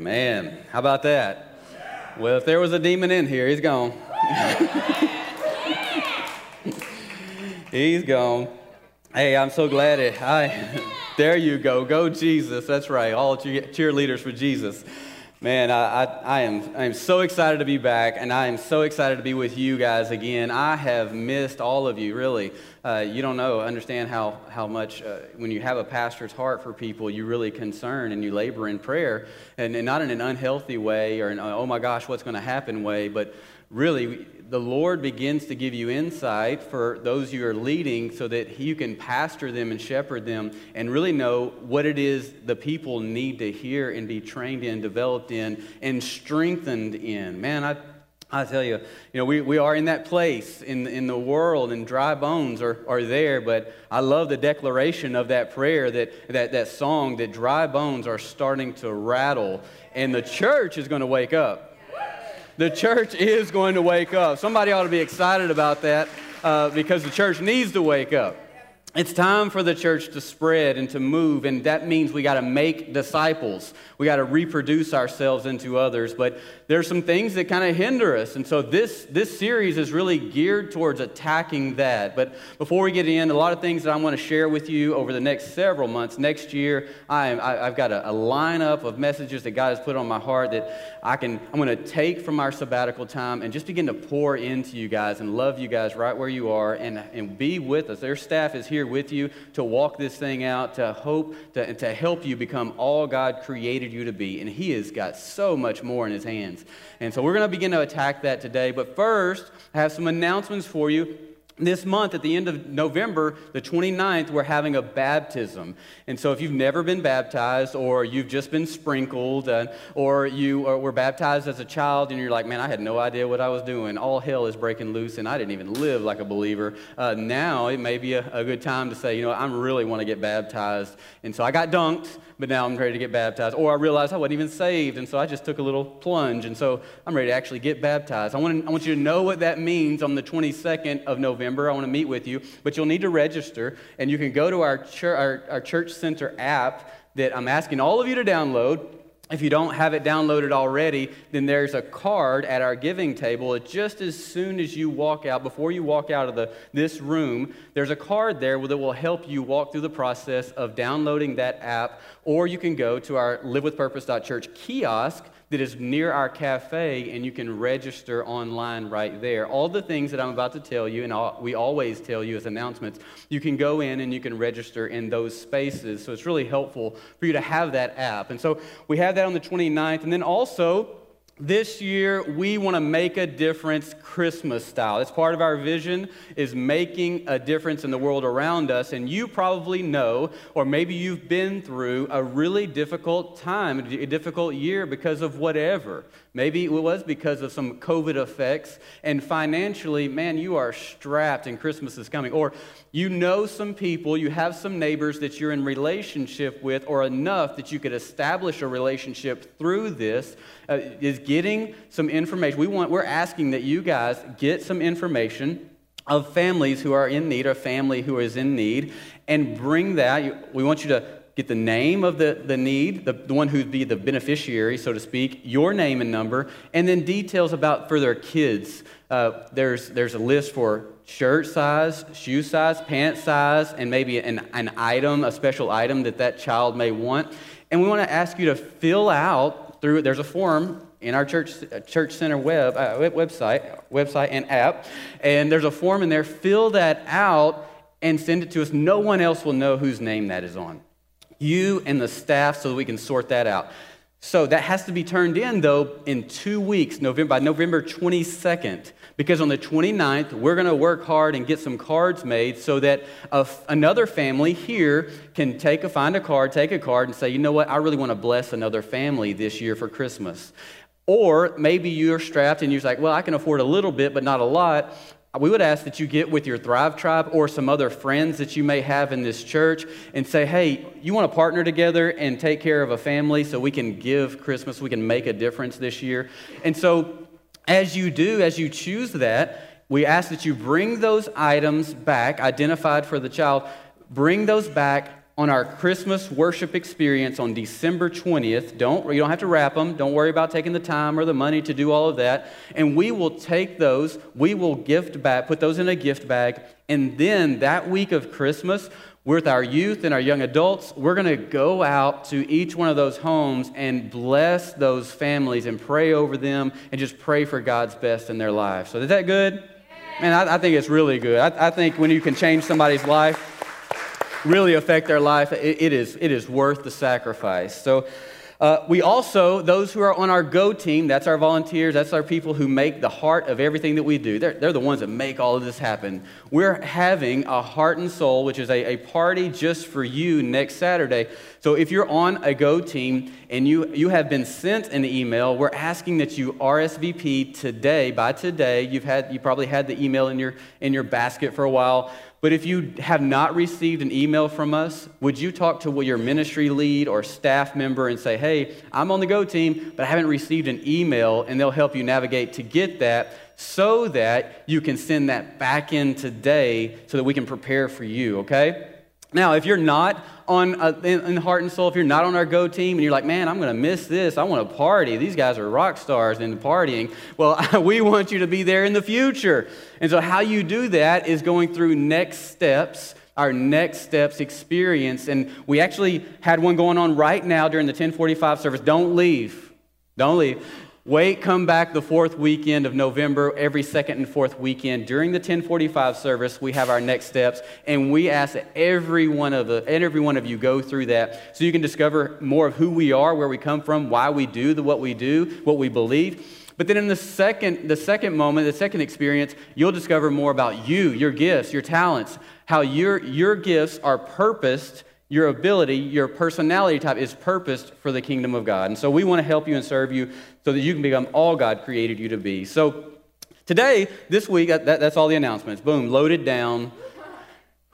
Man, how about that? Well, if there was a demon in here, he's gone. he's gone. Hey, I'm so glad it. I, there you go. Go Jesus. That's right. All cheerleaders for Jesus. Man, I, I, I, am, I am so excited to be back, and I am so excited to be with you guys again. I have missed all of you, really. Uh, you don't know, understand how, how much, uh, when you have a pastor's heart for people, you really concern and you labor in prayer, and, and not in an unhealthy way or an, oh my gosh, what's going to happen way, but really, the Lord begins to give you insight for those you are leading so that you can pastor them and shepherd them and really know what it is the people need to hear and be trained in, developed in, and strengthened in. Man, I, I tell you, you know, we, we are in that place in, in the world, and dry bones are, are there, but I love the declaration of that prayer, that, that, that song, that dry bones are starting to rattle, and the church is going to wake up the church is going to wake up. Somebody ought to be excited about that uh, because the church needs to wake up. It's time for the church to spread and to move, and that means we got to make disciples. We got to reproduce ourselves into others. But there's some things that kind of hinder us, and so this this series is really geared towards attacking that. But before we get in, a lot of things that I want to share with you over the next several months. Next year, I am, I, have got a, a lineup of messages that God has put on my heart that I can I'm going to take from our sabbatical time and just begin to pour into you guys and love you guys right where you are and and be with us. Their staff is here with you to walk this thing out, to hope, to, to help you become all God created you to be. And He has got so much more in His hands. And so we're going to begin to attack that today. But first, I have some announcements for you this month, at the end of November, the 29th, we're having a baptism. And so, if you've never been baptized, or you've just been sprinkled, uh, or you were baptized as a child and you're like, man, I had no idea what I was doing, all hell is breaking loose, and I didn't even live like a believer, uh, now it may be a, a good time to say, you know, I really want to get baptized. And so, I got dunked but now I'm ready to get baptized. Or I realized I wasn't even saved, and so I just took a little plunge, and so I'm ready to actually get baptized. I want, I want you to know what that means on the 22nd of November. I want to meet with you, but you'll need to register, and you can go to our, our, our Church Center app that I'm asking all of you to download. If you don't have it downloaded already, then there's a card at our giving table. Just as soon as you walk out, before you walk out of the, this room, there's a card there that will help you walk through the process of downloading that app. Or you can go to our livewithpurpose.church kiosk that is near our cafe, and you can register online right there. All the things that I'm about to tell you, and all, we always tell you as announcements, you can go in and you can register in those spaces. So it's really helpful for you to have that app. And so we have that on the 29th. And then also, this year we want to make a difference christmas style. It's part of our vision is making a difference in the world around us and you probably know or maybe you've been through a really difficult time a difficult year because of whatever. Maybe it was because of some covid effects and financially man you are strapped and christmas is coming. Or you know some people you have some neighbors that you're in relationship with or enough that you could establish a relationship through this uh, is getting some information. We want, we're asking that you guys get some information of families who are in need, or family who is in need, and bring that. We want you to get the name of the, the need, the, the one who'd be the beneficiary, so to speak, your name and number, and then details about for their kids. Uh, there's, there's a list for shirt size, shoe size, pant size, and maybe an, an item, a special item that that child may want. And we want to ask you to fill out through, there's a form in our church, church center web, uh, website, website and app, and there's a form in there. Fill that out and send it to us. No one else will know whose name that is on. You and the staff, so that we can sort that out. So that has to be turned in, though, in two weeks, November, by November 22nd, because on the 29th, we're going to work hard and get some cards made so that a, another family here can take a, find a card, take a card, and say, you know what, I really want to bless another family this year for Christmas. Or maybe you're strapped and you're like, well, I can afford a little bit, but not a lot we would ask that you get with your Thrive Tribe or some other friends that you may have in this church and say, hey, you want to partner together and take care of a family so we can give Christmas, we can make a difference this year. And so, as you do, as you choose that, we ask that you bring those items back, identified for the child, bring those back on our Christmas worship experience on December 20th. Don't, you don't have to wrap them. Don't worry about taking the time or the money to do all of that. And we will take those, we will gift back, put those in a gift bag. And then that week of Christmas, with our youth and our young adults, we're going to go out to each one of those homes and bless those families and pray over them and just pray for God's best in their lives. So, is that good? Man, I, I think it's really good. I, I think when you can change somebody's life, really affect their life, it, it, is, it is worth the sacrifice. So, uh, we also, those who are on our Go team, that's our volunteers, that's our people who make the heart of everything that we do. They're, they're the ones that make all of this happen. We're having a Heart and Soul, which is a, a party just for you next Saturday. So if you're on a Go team and you, you have been sent an email, we're asking that you RSVP today. By today, you've had, you probably had the email in your, in your basket for a while. But if you have not received an email from us, would you talk to your ministry lead or staff member and say, hey, I'm on the Go team, but I haven't received an email, and they'll help you navigate to get that so that you can send that back in today so that we can prepare for you, okay? Now, if you're not on uh, in, in, heart and soul, if you're not on our Go team and you're like, man, I'm going to miss this, I want to party. These guys are rock stars in partying. Well, we want you to be there in the future. And so, how you do that is going through next steps our next steps experience and we actually had one going on right now during the 1045 service don't leave don't leave Wait, come back the fourth weekend of November, every second and fourth weekend. During the 1045 service, we have our next steps, and we ask that every one of, the, every one of you go through that so you can discover more of who we are, where we come from, why we do the, what we do, what we believe. But then in the second, the second moment, the second experience, you'll discover more about you, your gifts, your talents, how your, your gifts are purposed your ability, your personality type is purposed for the kingdom of God. And so we want to help you and serve you so that you can become all God created you to be. So today, this week, that, that's all the announcements. Boom, loaded down.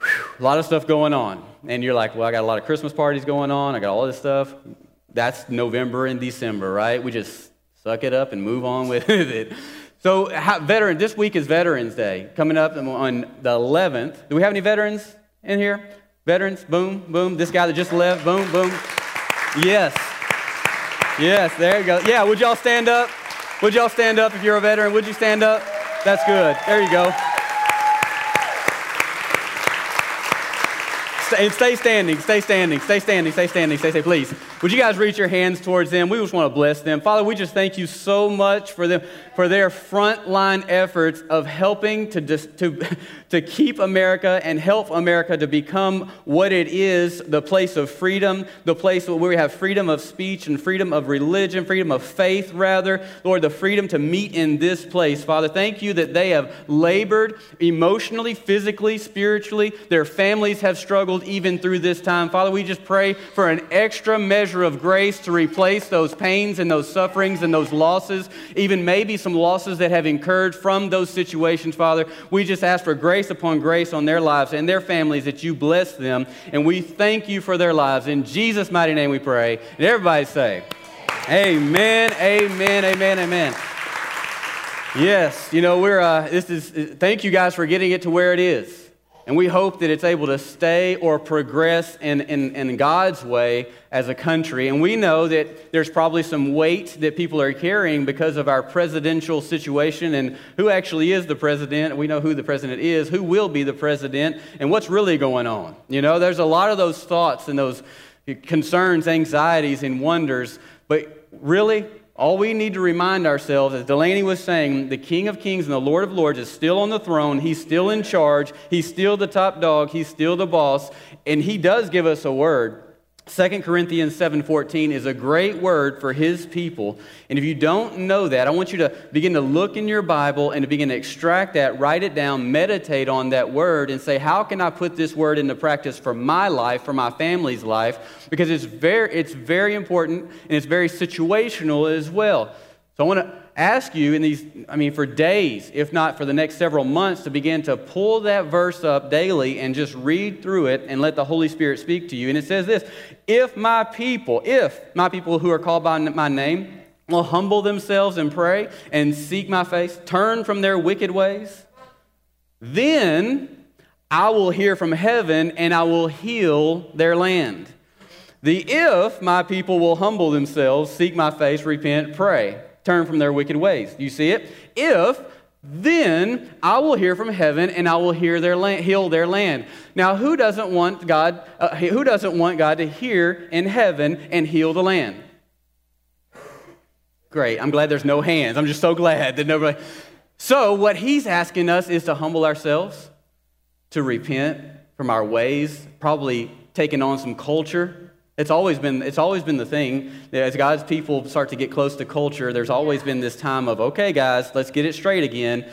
Whew, a lot of stuff going on. And you're like, well, I got a lot of Christmas parties going on. I got all this stuff. That's November and December, right? We just suck it up and move on with it. So, how, veteran, this week is Veterans Day coming up on the 11th. Do we have any veterans in here? Veterans, boom, boom. This guy that just left, boom, boom. Yes. Yes, there you go. Yeah, would y'all stand up? Would y'all stand up if you're a veteran? Would you stand up? That's good. There you go. Stay, stay standing, stay standing, stay standing, stay standing, stay, stay, please. Would you guys reach your hands towards them? We just want to bless them. Father, we just thank you so much for them, for their frontline efforts of helping to, to, to keep America and help America to become what it is the place of freedom, the place where we have freedom of speech and freedom of religion, freedom of faith, rather. Lord, the freedom to meet in this place. Father, thank you that they have labored emotionally, physically, spiritually. Their families have struggled even through this time. Father, we just pray for an extra measure of grace to replace those pains and those sufferings and those losses, even maybe some losses that have incurred from those situations, Father. We just ask for grace upon grace on their lives and their families that you bless them. And we thank you for their lives. In Jesus' mighty name we pray. And everybody say, Amen, amen, amen, amen. Yes, you know, we're, uh, this is, thank you guys for getting it to where it is. And we hope that it's able to stay or progress in, in, in, God's way as a country. And we know that there's probably some weight that people are carrying because of our presidential situation and who actually is the president. We know who the president is, who will be the president, and what's really going on. You know, there's a lot of those thoughts and those concerns, anxieties, and wonders. But really, all we need to remind ourselves, as Delaney was saying, the King of Kings and the Lord of Lords is still on the throne. He's still in charge. He's still the top dog. He's still the boss. And He does give us a word. 2 Corinthians 7:14 is a great word for his people. And if you don't know that, I want you to begin to look in your Bible and to begin to extract that, write it down, meditate on that word and say, "How can I put this word into practice for my life, for my family's life?" Because it's very it's very important and it's very situational as well. So I want to ask you in these, I mean, for days, if not for the next several months, to begin to pull that verse up daily and just read through it and let the Holy Spirit speak to you. And it says this If my people, if my people who are called by my name will humble themselves and pray and seek my face, turn from their wicked ways, then I will hear from heaven and I will heal their land. The if my people will humble themselves, seek my face, repent, pray, turn from their wicked ways. You see it? If then I will hear from heaven and I will hear their land, heal their land. Now, who doesn't want God? Uh, who doesn't want God to hear in heaven and heal the land? Great. I'm glad there's no hands. I'm just so glad that nobody. So, what He's asking us is to humble ourselves, to repent from our ways, probably taking on some culture it's always been, it's always been the thing. As God's people start to get close to culture, there's always been this time of, okay, guys, let's get it straight again.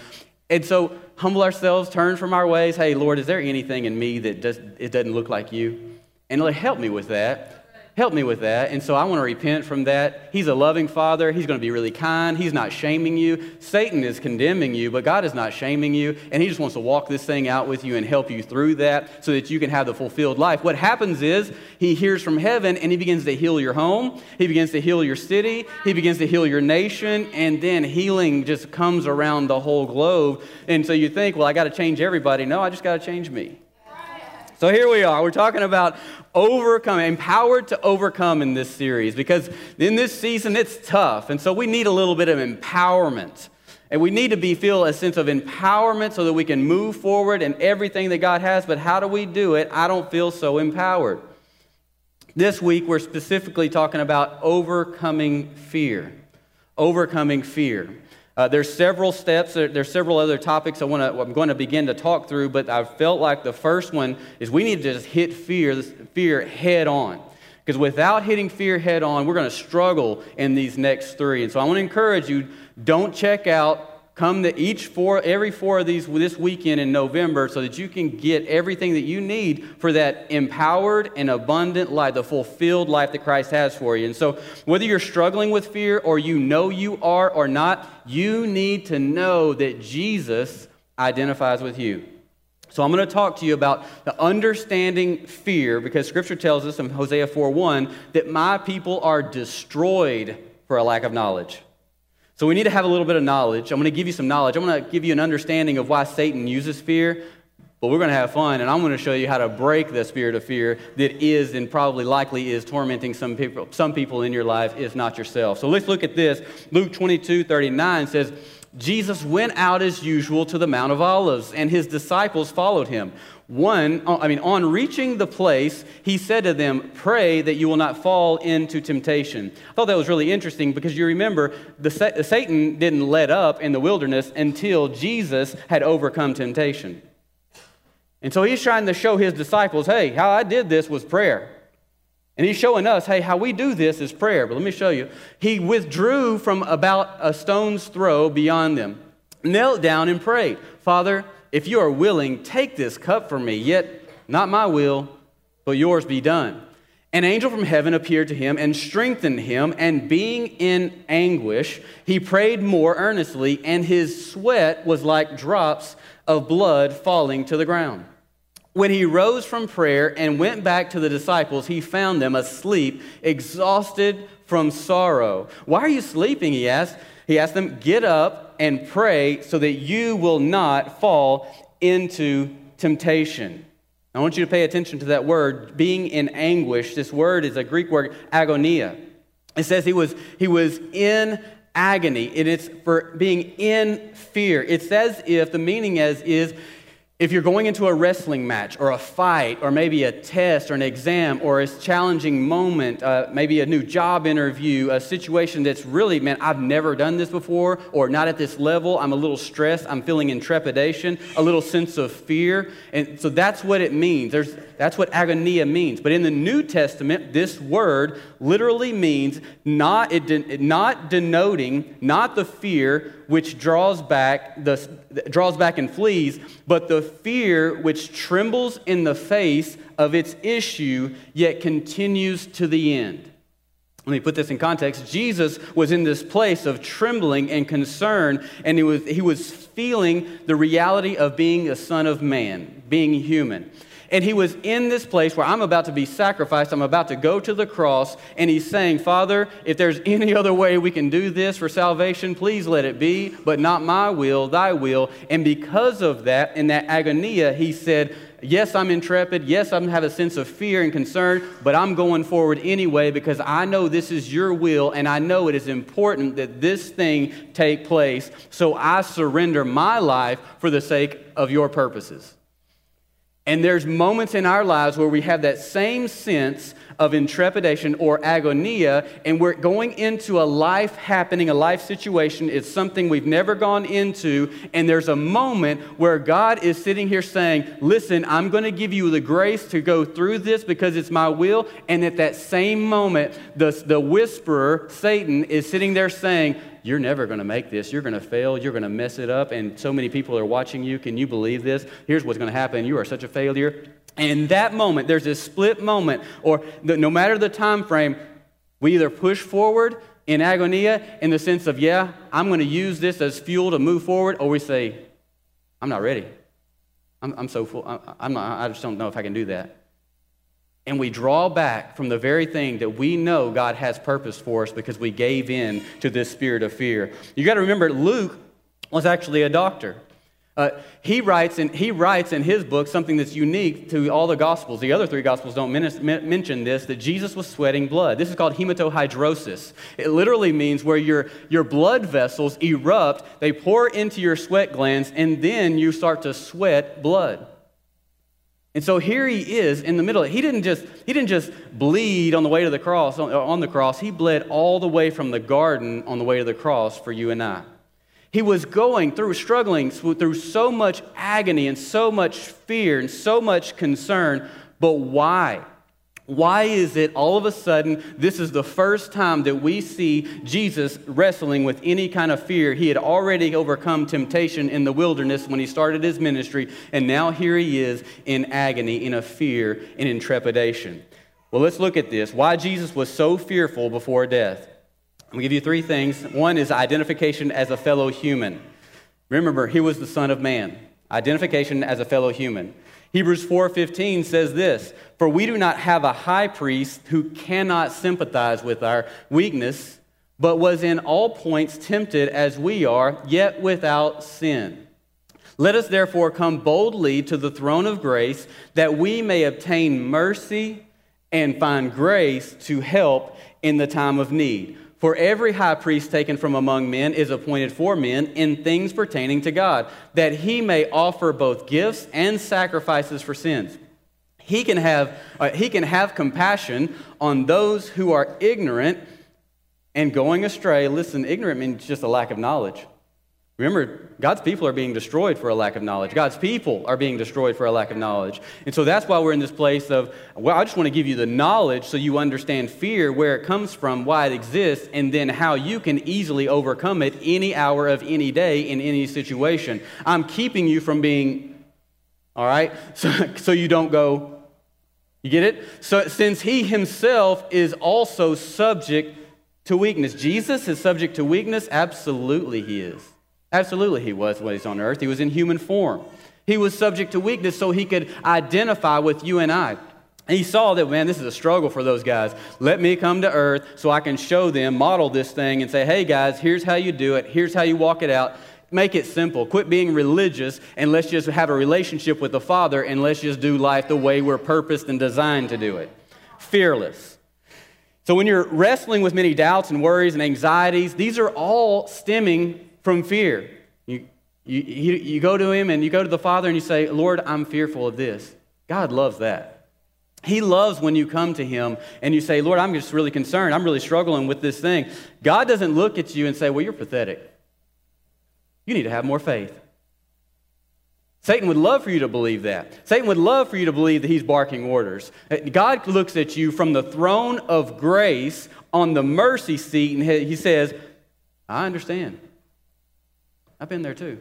And so humble ourselves, turn from our ways. Hey, Lord, is there anything in me that does, it doesn't look like you? And Lord, help me with that. Help me with that. And so I want to repent from that. He's a loving father. He's going to be really kind. He's not shaming you. Satan is condemning you, but God is not shaming you. And he just wants to walk this thing out with you and help you through that so that you can have the fulfilled life. What happens is he hears from heaven and he begins to heal your home. He begins to heal your city. He begins to heal your nation. And then healing just comes around the whole globe. And so you think, well, I got to change everybody. No, I just got to change me. So here we are. We're talking about overcome, empowered to overcome in this series because in this season it's tough. And so we need a little bit of empowerment. And we need to be feel a sense of empowerment so that we can move forward in everything that God has. But how do we do it? I don't feel so empowered. This week we're specifically talking about overcoming fear. Overcoming fear. Uh, there's several steps, there, there's several other topics I wanna, I'm going to begin to talk through, but I felt like the first one is we need to just hit fear, fear head on. Because without hitting fear head on, we're going to struggle in these next three. And so I want to encourage you don't check out come to each four, every four of these this weekend in November so that you can get everything that you need for that empowered and abundant life, the fulfilled life that Christ has for you. And so, whether you're struggling with fear or you know you are or not, you need to know that Jesus identifies with you. So I'm going to talk to you about the understanding fear because scripture tells us in Hosea 4:1 that my people are destroyed for a lack of knowledge. So we need to have a little bit of knowledge. I'm going to give you some knowledge. I'm going to give you an understanding of why Satan uses fear, but we're going to have fun, and I'm going to show you how to break the spirit of fear that is and probably likely is tormenting some people, some people in your life, if not yourself. So let's look at this. Luke 22 39 says, Jesus went out as usual to the Mount of Olives, and his disciples followed him. One, uh, I mean, on reaching the place, he said to them, Pray that you will not fall into temptation. I thought that was really interesting because you remember the, Satan didn't let up in the wilderness until Jesus had overcome temptation. And so he's trying to show his disciples, Hey, how I did this was prayer. And he's showing us, hey, how we do this is prayer. But let me show you. He withdrew from about a stone's throw beyond them, knelt down and prayed, Father, if you are willing, take this cup from me, yet not my will, but yours be done. An angel from heaven appeared to him and strengthened him, and being in anguish, he prayed more earnestly, and his sweat was like drops of blood falling to the ground. When he rose from prayer and went back to the disciples, he found them asleep, exhausted from sorrow. Why are you sleeping? He asked. He asked them, Get up and pray so that you will not fall into temptation. I want you to pay attention to that word, being in anguish. This word is a Greek word, agonia. It says he was, he was in agony, it's for being in fear. It's as if the meaning is, is if you're going into a wrestling match or a fight or maybe a test or an exam or a challenging moment, uh, maybe a new job interview, a situation that's really, man, I've never done this before or not at this level, I'm a little stressed, I'm feeling in trepidation, a little sense of fear. And so that's what it means. There's, that's what agonia means. But in the New Testament, this word literally means not, it not denoting, not the fear which draws back, the, draws back and flees, but the fear which trembles in the face of its issue, yet continues to the end. Let me put this in context. Jesus was in this place of trembling and concern, and he was, he was feeling the reality of being a son of man, being human. And he was in this place where I'm about to be sacrificed. I'm about to go to the cross. And he's saying, Father, if there's any other way we can do this for salvation, please let it be, but not my will, thy will. And because of that, in that agonia, he said, Yes, I'm intrepid. Yes, I have a sense of fear and concern, but I'm going forward anyway because I know this is your will and I know it is important that this thing take place. So I surrender my life for the sake of your purposes. And there's moments in our lives where we have that same sense of intrepidation or agonia, and we're going into a life happening, a life situation. It's something we've never gone into, and there's a moment where God is sitting here saying, Listen, I'm going to give you the grace to go through this because it's my will. And at that same moment, the, the whisperer, Satan, is sitting there saying, you're never going to make this. You're going to fail. You're going to mess it up. And so many people are watching you. Can you believe this? Here's what's going to happen. You are such a failure. And in that moment, there's this split moment, or the, no matter the time frame, we either push forward in agonia in the sense of, yeah, I'm going to use this as fuel to move forward, or we say, I'm not ready. I'm, I'm so full. I, I'm not, I just don't know if I can do that and we draw back from the very thing that we know God has purpose for us because we gave in to this spirit of fear. You got to remember, Luke was actually a doctor. Uh, he, writes in, he writes in his book something that's unique to all the Gospels. The other three Gospels don't men- mention this that Jesus was sweating blood. This is called hematohidrosis. It literally means where your, your blood vessels erupt, they pour into your sweat glands, and then you start to sweat blood. And so here he is in the middle. He didn't just, he didn't just bleed on the way to the cross, on, on the cross. He bled all the way from the garden on the way to the cross for you and I. He was going through, struggling through so much agony and so much fear and so much concern. But why? Why is it all of a sudden this is the first time that we see Jesus wrestling with any kind of fear? He had already overcome temptation in the wilderness when he started his ministry, and now here he is in agony, in a fear, in trepidation. Well, let's look at this. Why Jesus was so fearful before death. I'm going to give you three things. One is identification as a fellow human. Remember, he was the Son of Man. Identification as a fellow human. Hebrews 4:15 says this, "For we do not have a high priest who cannot sympathize with our weakness, but was in all points tempted as we are, yet without sin." Let us therefore come boldly to the throne of grace that we may obtain mercy and find grace to help in the time of need. For every high priest taken from among men is appointed for men in things pertaining to God, that he may offer both gifts and sacrifices for sins. He can have, uh, he can have compassion on those who are ignorant and going astray. Listen, ignorant means just a lack of knowledge. Remember, God's people are being destroyed for a lack of knowledge. God's people are being destroyed for a lack of knowledge. And so that's why we're in this place of, well, I just want to give you the knowledge so you understand fear, where it comes from, why it exists, and then how you can easily overcome it any hour of any day in any situation. I'm keeping you from being, all right, so, so you don't go, you get it? So since he himself is also subject to weakness, Jesus is subject to weakness? Absolutely, he is. Absolutely, he was when he's on earth. He was in human form. He was subject to weakness so he could identify with you and I. And He saw that, man, this is a struggle for those guys. Let me come to earth so I can show them, model this thing, and say, hey, guys, here's how you do it. Here's how you walk it out. Make it simple. Quit being religious and let's just have a relationship with the Father and let's just do life the way we're purposed and designed to do it. Fearless. So when you're wrestling with many doubts and worries and anxieties, these are all stemming from fear. You, you, you, go to Him and you go to the Father and you say, Lord, I'm fearful of this. God loves that. He loves when you come to Him and you say, Lord, I'm just really concerned. I'm really struggling with this thing. God doesn't look at you and say, Well, you're pathetic. You need to have more faith. Satan would love for you to believe that. Satan would love for you to believe that he's barking orders. God looks at you from the throne of grace on the mercy seat and he says, I understand. I've been there too.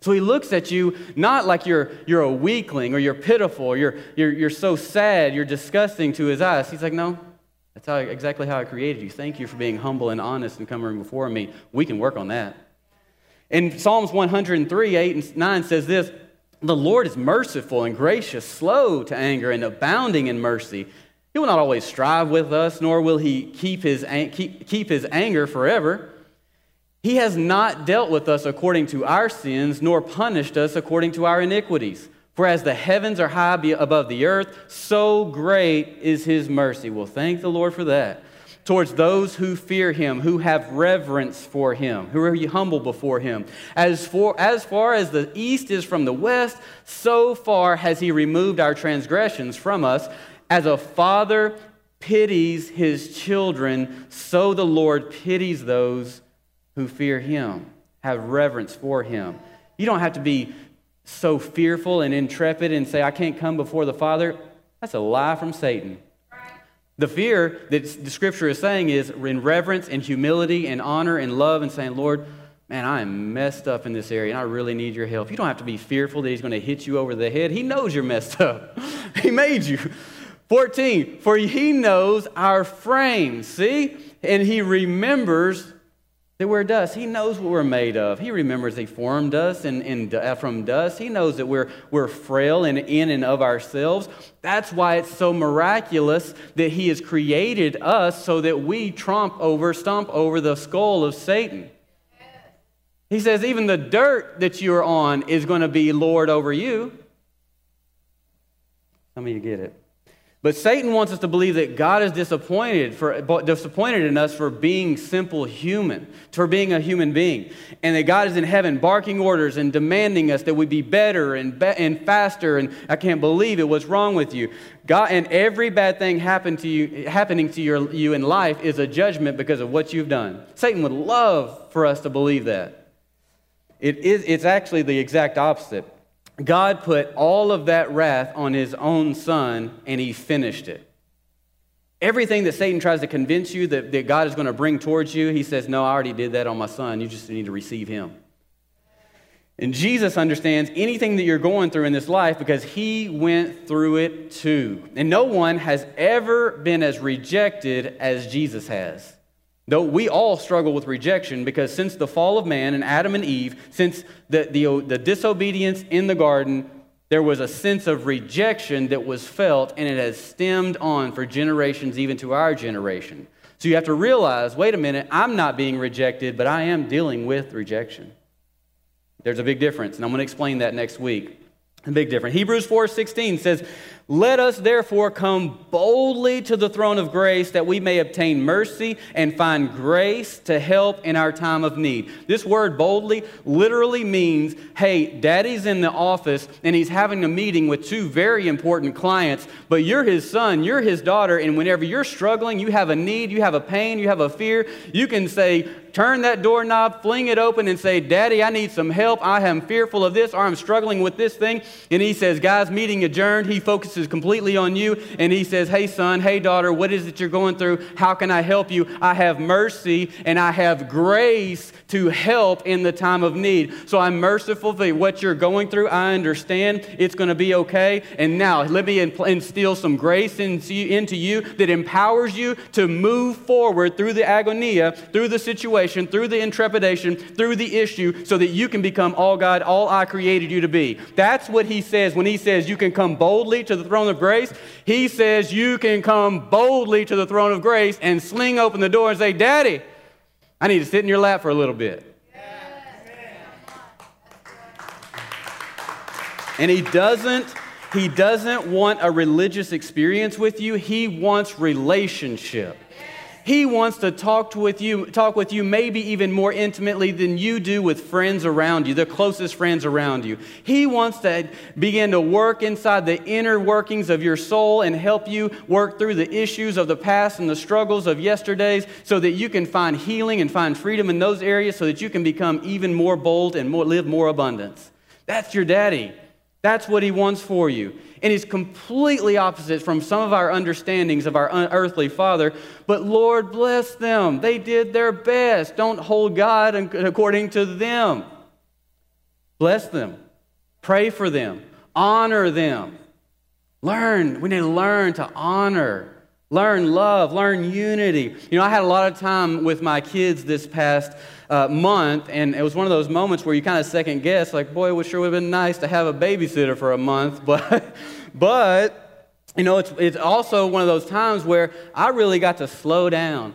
So he looks at you not like you're, you're a weakling or you're pitiful or you're, you're, you're so sad, you're disgusting to his eyes. He's like, no, that's how, exactly how I created you. Thank you for being humble and honest and coming before me. We can work on that. In Psalms 103, 8 and 9 says this The Lord is merciful and gracious, slow to anger, and abounding in mercy. He will not always strive with us, nor will he keep his, keep, keep his anger forever. He has not dealt with us according to our sins, nor punished us according to our iniquities. For as the heavens are high above the earth, so great is his mercy. Well, thank the Lord for that. Towards those who fear him, who have reverence for him, who are humble before him. As, for, as far as the east is from the west, so far has he removed our transgressions from us. As a father pities his children, so the Lord pities those who fear him, have reverence for him. You don't have to be so fearful and intrepid and say, I can't come before the Father. That's a lie from Satan. The fear that the scripture is saying is in reverence and humility and honor and love and saying, Lord, man, I am messed up in this area and I really need your help. You don't have to be fearful that he's going to hit you over the head. He knows you're messed up, he made you. 14, for he knows our frame, see? And he remembers that we're dust. He knows what we're made of. He remembers He formed us and, and uh, from dust. He knows that we're, we're frail and in and of ourselves. That's why it's so miraculous that He has created us so that we trump over, stomp over the skull of Satan. He says, even the dirt that you're on is going to be Lord over you. Some of you get it. But Satan wants us to believe that God is disappointed, for, disappointed in us for being simple human, for being a human being. And that God is in heaven barking orders and demanding us that we be better and, be, and faster. And I can't believe it. What's wrong with you? God, and every bad thing happen to you, happening to your, you in life is a judgment because of what you've done. Satan would love for us to believe that. It is, it's actually the exact opposite. God put all of that wrath on his own son and he finished it. Everything that Satan tries to convince you that, that God is going to bring towards you, he says, No, I already did that on my son. You just need to receive him. And Jesus understands anything that you're going through in this life because he went through it too. And no one has ever been as rejected as Jesus has. Though we all struggle with rejection because since the fall of man and Adam and Eve, since the, the, the disobedience in the garden, there was a sense of rejection that was felt, and it has stemmed on for generations, even to our generation. So you have to realize wait a minute, I'm not being rejected, but I am dealing with rejection. There's a big difference, and I'm going to explain that next week. A big difference. Hebrews 4:16 says, let us therefore come boldly to the throne of grace that we may obtain mercy and find grace to help in our time of need. This word boldly literally means hey, daddy's in the office and he's having a meeting with two very important clients, but you're his son, you're his daughter, and whenever you're struggling, you have a need, you have a pain, you have a fear, you can say, turn that doorknob, fling it open, and say, Daddy, I need some help. I am fearful of this, or I'm struggling with this thing. And he says, Guys, meeting adjourned. He focuses completely on you and he says, Hey, son, hey, daughter, what is it you're going through? How can I help you? I have mercy and I have grace to help in the time of need. So I'm merciful for what you're going through. I understand it's going to be okay. And now let me instill some grace into you that empowers you to move forward through the agonia, through the situation, through the intrepidation, through the issue, so that you can become all God, all I created you to be. That's what he says when he says you can come boldly to the throne of grace. He says you can come boldly to the throne of grace and sling open the door and say, Daddy, I need to sit in your lap for a little bit. And he doesn't he doesn't want a religious experience with you. He wants relationship. He wants to talk with you, talk with you maybe even more intimately than you do with friends around you, the closest friends around you. He wants to begin to work inside the inner workings of your soul and help you work through the issues of the past and the struggles of yesterdays so that you can find healing and find freedom in those areas so that you can become even more bold and more, live more abundance. That's your daddy. That's what he wants for you. And he's completely opposite from some of our understandings of our earthly father. But Lord, bless them. They did their best. Don't hold God according to them. Bless them. Pray for them. Honor them. Learn. We need to learn to honor Learn love, learn unity. You know, I had a lot of time with my kids this past uh, month, and it was one of those moments where you kind of second guess, like, boy, it would sure would have been nice to have a babysitter for a month, but, but you know, it's, it's also one of those times where I really got to slow down.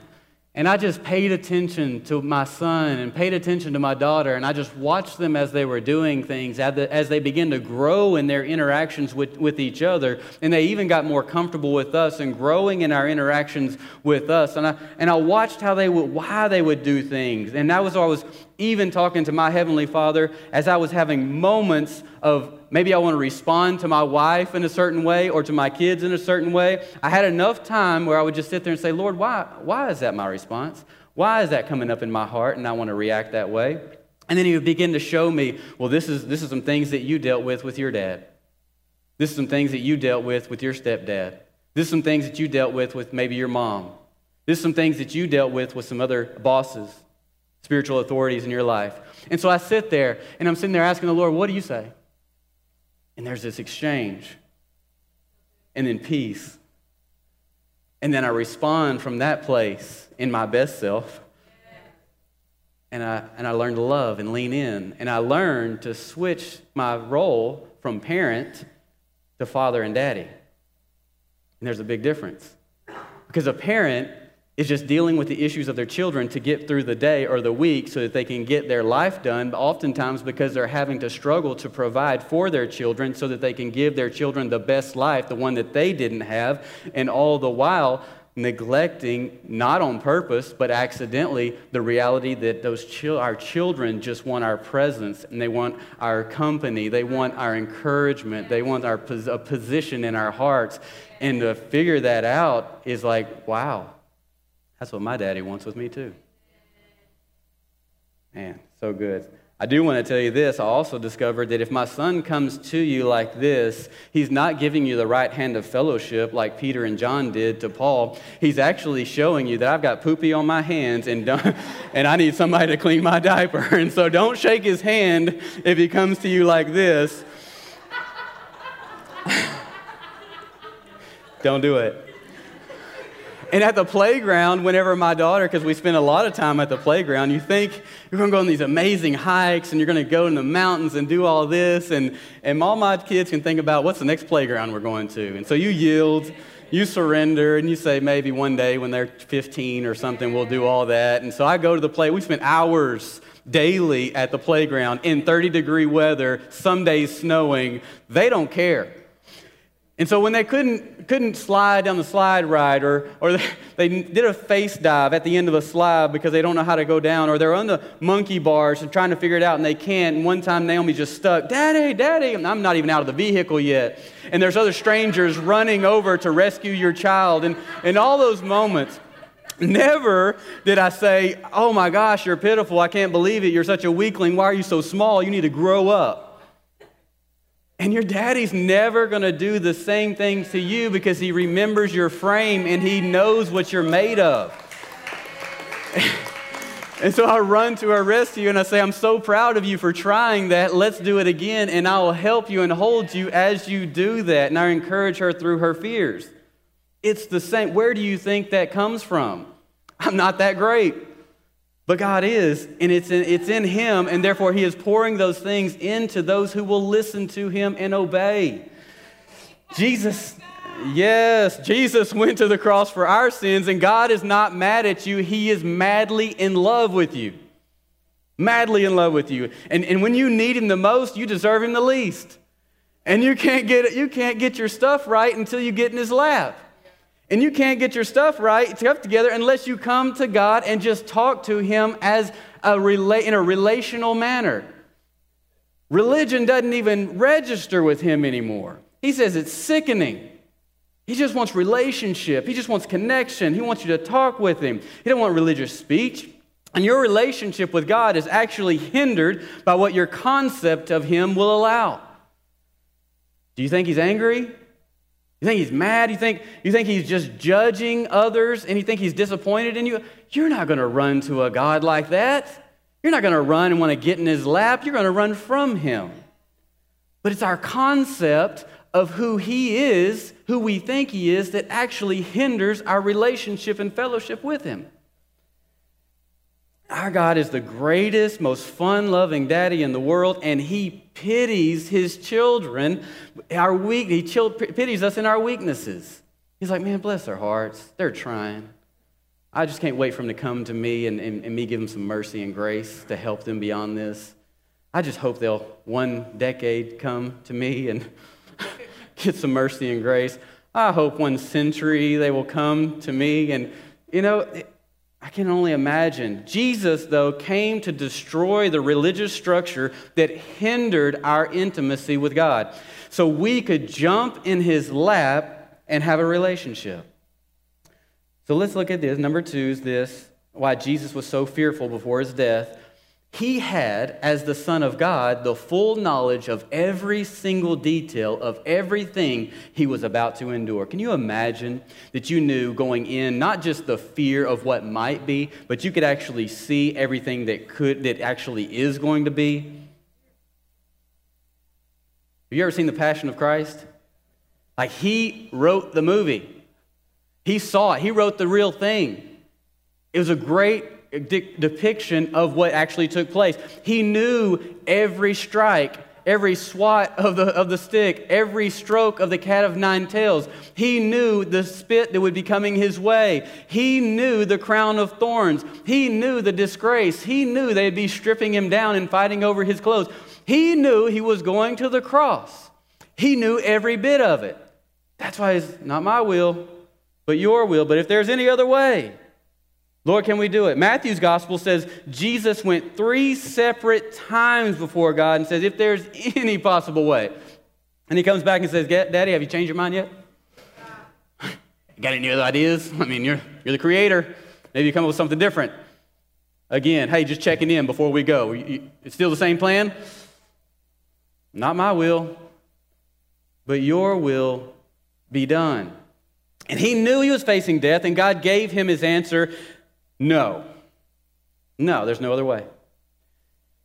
And I just paid attention to my son and paid attention to my daughter, and I just watched them as they were doing things, as they began to grow in their interactions with, with each other. And they even got more comfortable with us and growing in our interactions with us. And I, and I watched how they would, why they would do things. And that was I was even talking to my Heavenly Father as I was having moments of maybe I want to respond to my wife in a certain way or to my kids in a certain way. I had enough time where I would just sit there and say, Lord, why, why is that my response? Why is that coming up in my heart and I want to react that way? And then he would begin to show me, well, this is, this is some things that you dealt with with your dad. This is some things that you dealt with with your stepdad. This is some things that you dealt with with maybe your mom. This is some things that you dealt with with some other bosses, spiritual authorities in your life. And so I sit there and I'm sitting there asking the Lord, what do you say? And there's this exchange, and then peace. And then I respond from that place in my best self. And I, and I learn to love and lean in. And I learn to switch my role from parent to father and daddy. And there's a big difference. Because a parent is just dealing with the issues of their children to get through the day or the week so that they can get their life done, oftentimes because they're having to struggle to provide for their children so that they can give their children the best life, the one that they didn't have, and all the while neglecting, not on purpose, but accidentally, the reality that those our children just want our presence and they want our company, they want our encouragement, they want our pos- a position in our hearts. And to figure that out is like, wow, that's what my daddy wants with me, too. Man, so good. I do want to tell you this. I also discovered that if my son comes to you like this, he's not giving you the right hand of fellowship like Peter and John did to Paul. He's actually showing you that I've got poopy on my hands and, and I need somebody to clean my diaper. And so don't shake his hand if he comes to you like this. don't do it. And at the playground, whenever my daughter, because we spend a lot of time at the playground, you think you're going to go on these amazing hikes and you're going to go in the mountains and do all this. And, and all my kids can think about what's the next playground we're going to. And so you yield, you surrender, and you say maybe one day when they're 15 or something, we'll do all that. And so I go to the play. We spend hours daily at the playground in 30 degree weather, some days snowing. They don't care. And so when they couldn't, couldn't slide down the slide ride, or, or they, did a face dive at the end of a slide because they don't know how to go down, or they're on the monkey bars and trying to figure it out and they can't. And one time Naomi just stuck, Daddy, Daddy. And I'm not even out of the vehicle yet. And there's other strangers running over to rescue your child. And in all those moments, Never did I say, Oh my gosh, you're pitiful. I can't believe it. You're such a weakling. Why are you so small? You need to grow up. And your daddy's never going to do the same things to you because he remembers your frame and he knows what you're made of. and so I run to her rescue and I say, I'm so proud of you for trying that. Let's do it again, and I will help you and hold you as you do that. And I encourage her through her fears. It's the same. Where do you think that comes from? I'm not that great. But God is, and it's in, it's in Him, and therefore He is pouring those things into those who will listen to Him and obey. Jesus, yes, Jesus went to the cross for our sins, and God is not mad at you. He is madly in love with you. Madly in love with you. And, and when you need Him the most, you deserve Him the least. And you can't, get, you can't get your stuff right until you get in His lap. And you can't get your stuff right, stuff together, unless you come to God and just talk to Him as a rela- in a relational manner. Religion doesn't even register with Him anymore. He says it's sickening. He just wants relationship. He just wants connection. He wants you to talk with Him. He doesn't want religious speech. And your relationship with God is actually hindered by what your concept of Him will allow. Do you think He's angry? You think he's mad? You think, you think he's just judging others and you think he's disappointed in you? You're not going to run to a God like that. You're not going to run and want to get in his lap. You're going to run from him. But it's our concept of who He is, who we think He is, that actually hinders our relationship and fellowship with Him. Our God is the greatest, most fun loving daddy in the world, and He pities His children. Our weak, he pities us in our weaknesses. He's like, man, bless their hearts. They're trying. I just can't wait for them to come to me and, and, and me give them some mercy and grace to help them beyond this. I just hope they'll one decade come to me and get some mercy and grace. I hope one century they will come to me. And, you know, I can only imagine. Jesus, though, came to destroy the religious structure that hindered our intimacy with God. So we could jump in his lap and have a relationship. So let's look at this. Number two is this why Jesus was so fearful before his death he had, as the Son of God, the full knowledge of every single detail of everything he was about to endure. Can you imagine that you knew going in not just the fear of what might be, but you could actually see everything that could that actually is going to be? Have you ever seen The Passion of Christ? Like he wrote the movie. He saw it. He wrote the real thing. It was a great de- depiction of what actually took place. He knew every strike, every swat of the, of the stick, every stroke of the cat of nine tails. He knew the spit that would be coming his way. He knew the crown of thorns. He knew the disgrace. He knew they'd be stripping him down and fighting over his clothes. He knew he was going to the cross. He knew every bit of it. That's why it's not my will, but your will. But if there's any other way, Lord, can we do it? Matthew's gospel says Jesus went three separate times before God and says, if there's any possible way. And he comes back and says, Daddy, have you changed your mind yet? Got any other ideas? I mean, you're, you're the creator. Maybe you come up with something different. Again, hey, just checking in before we go. It's still the same plan? Not my will, but your will be done. And he knew he was facing death, and God gave him his answer no. No, there's no other way.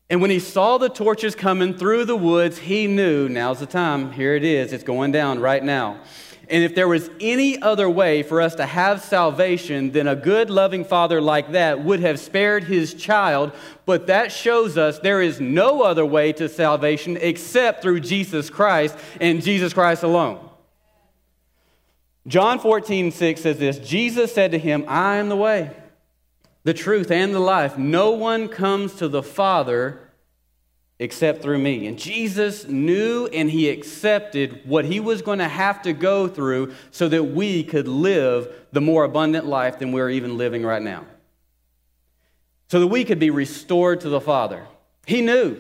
And when he saw the torches coming through the woods, he knew now's the time. Here it is. It's going down right now. And if there was any other way for us to have salvation, then a good, loving father like that would have spared his child. But that shows us there is no other way to salvation except through Jesus Christ and Jesus Christ alone. John 14, 6 says this Jesus said to him, I am the way the truth, and the life. No one comes to the Father except through me. And Jesus knew and he accepted what he was going to have to go through so that we could live the more abundant life than we're even living right now. So that we could be restored to the Father. He knew.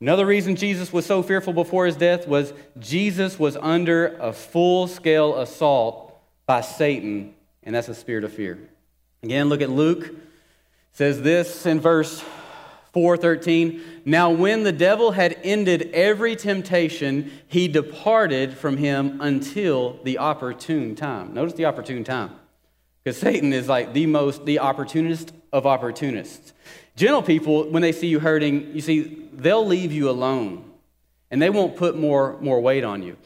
Another reason Jesus was so fearful before his death was Jesus was under a full scale assault by Satan and that's a spirit of fear. Again, look at Luke. It says this in verse 4:13. Now when the devil had ended every temptation, he departed from him until the opportune time. Notice the opportune time. Because Satan is like the most the opportunist of opportunists. Gentle people, when they see you hurting, you see, they'll leave you alone and they won't put more, more weight on you.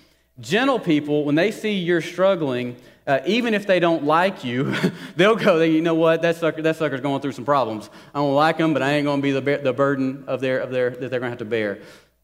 Gentle people, when they see you're struggling, uh, even if they don't like you, they'll go, they, you know what, that, sucker, that sucker's going through some problems. I don't like him, but I ain't going to be the, the burden of their, of their, that they're going to have to bear.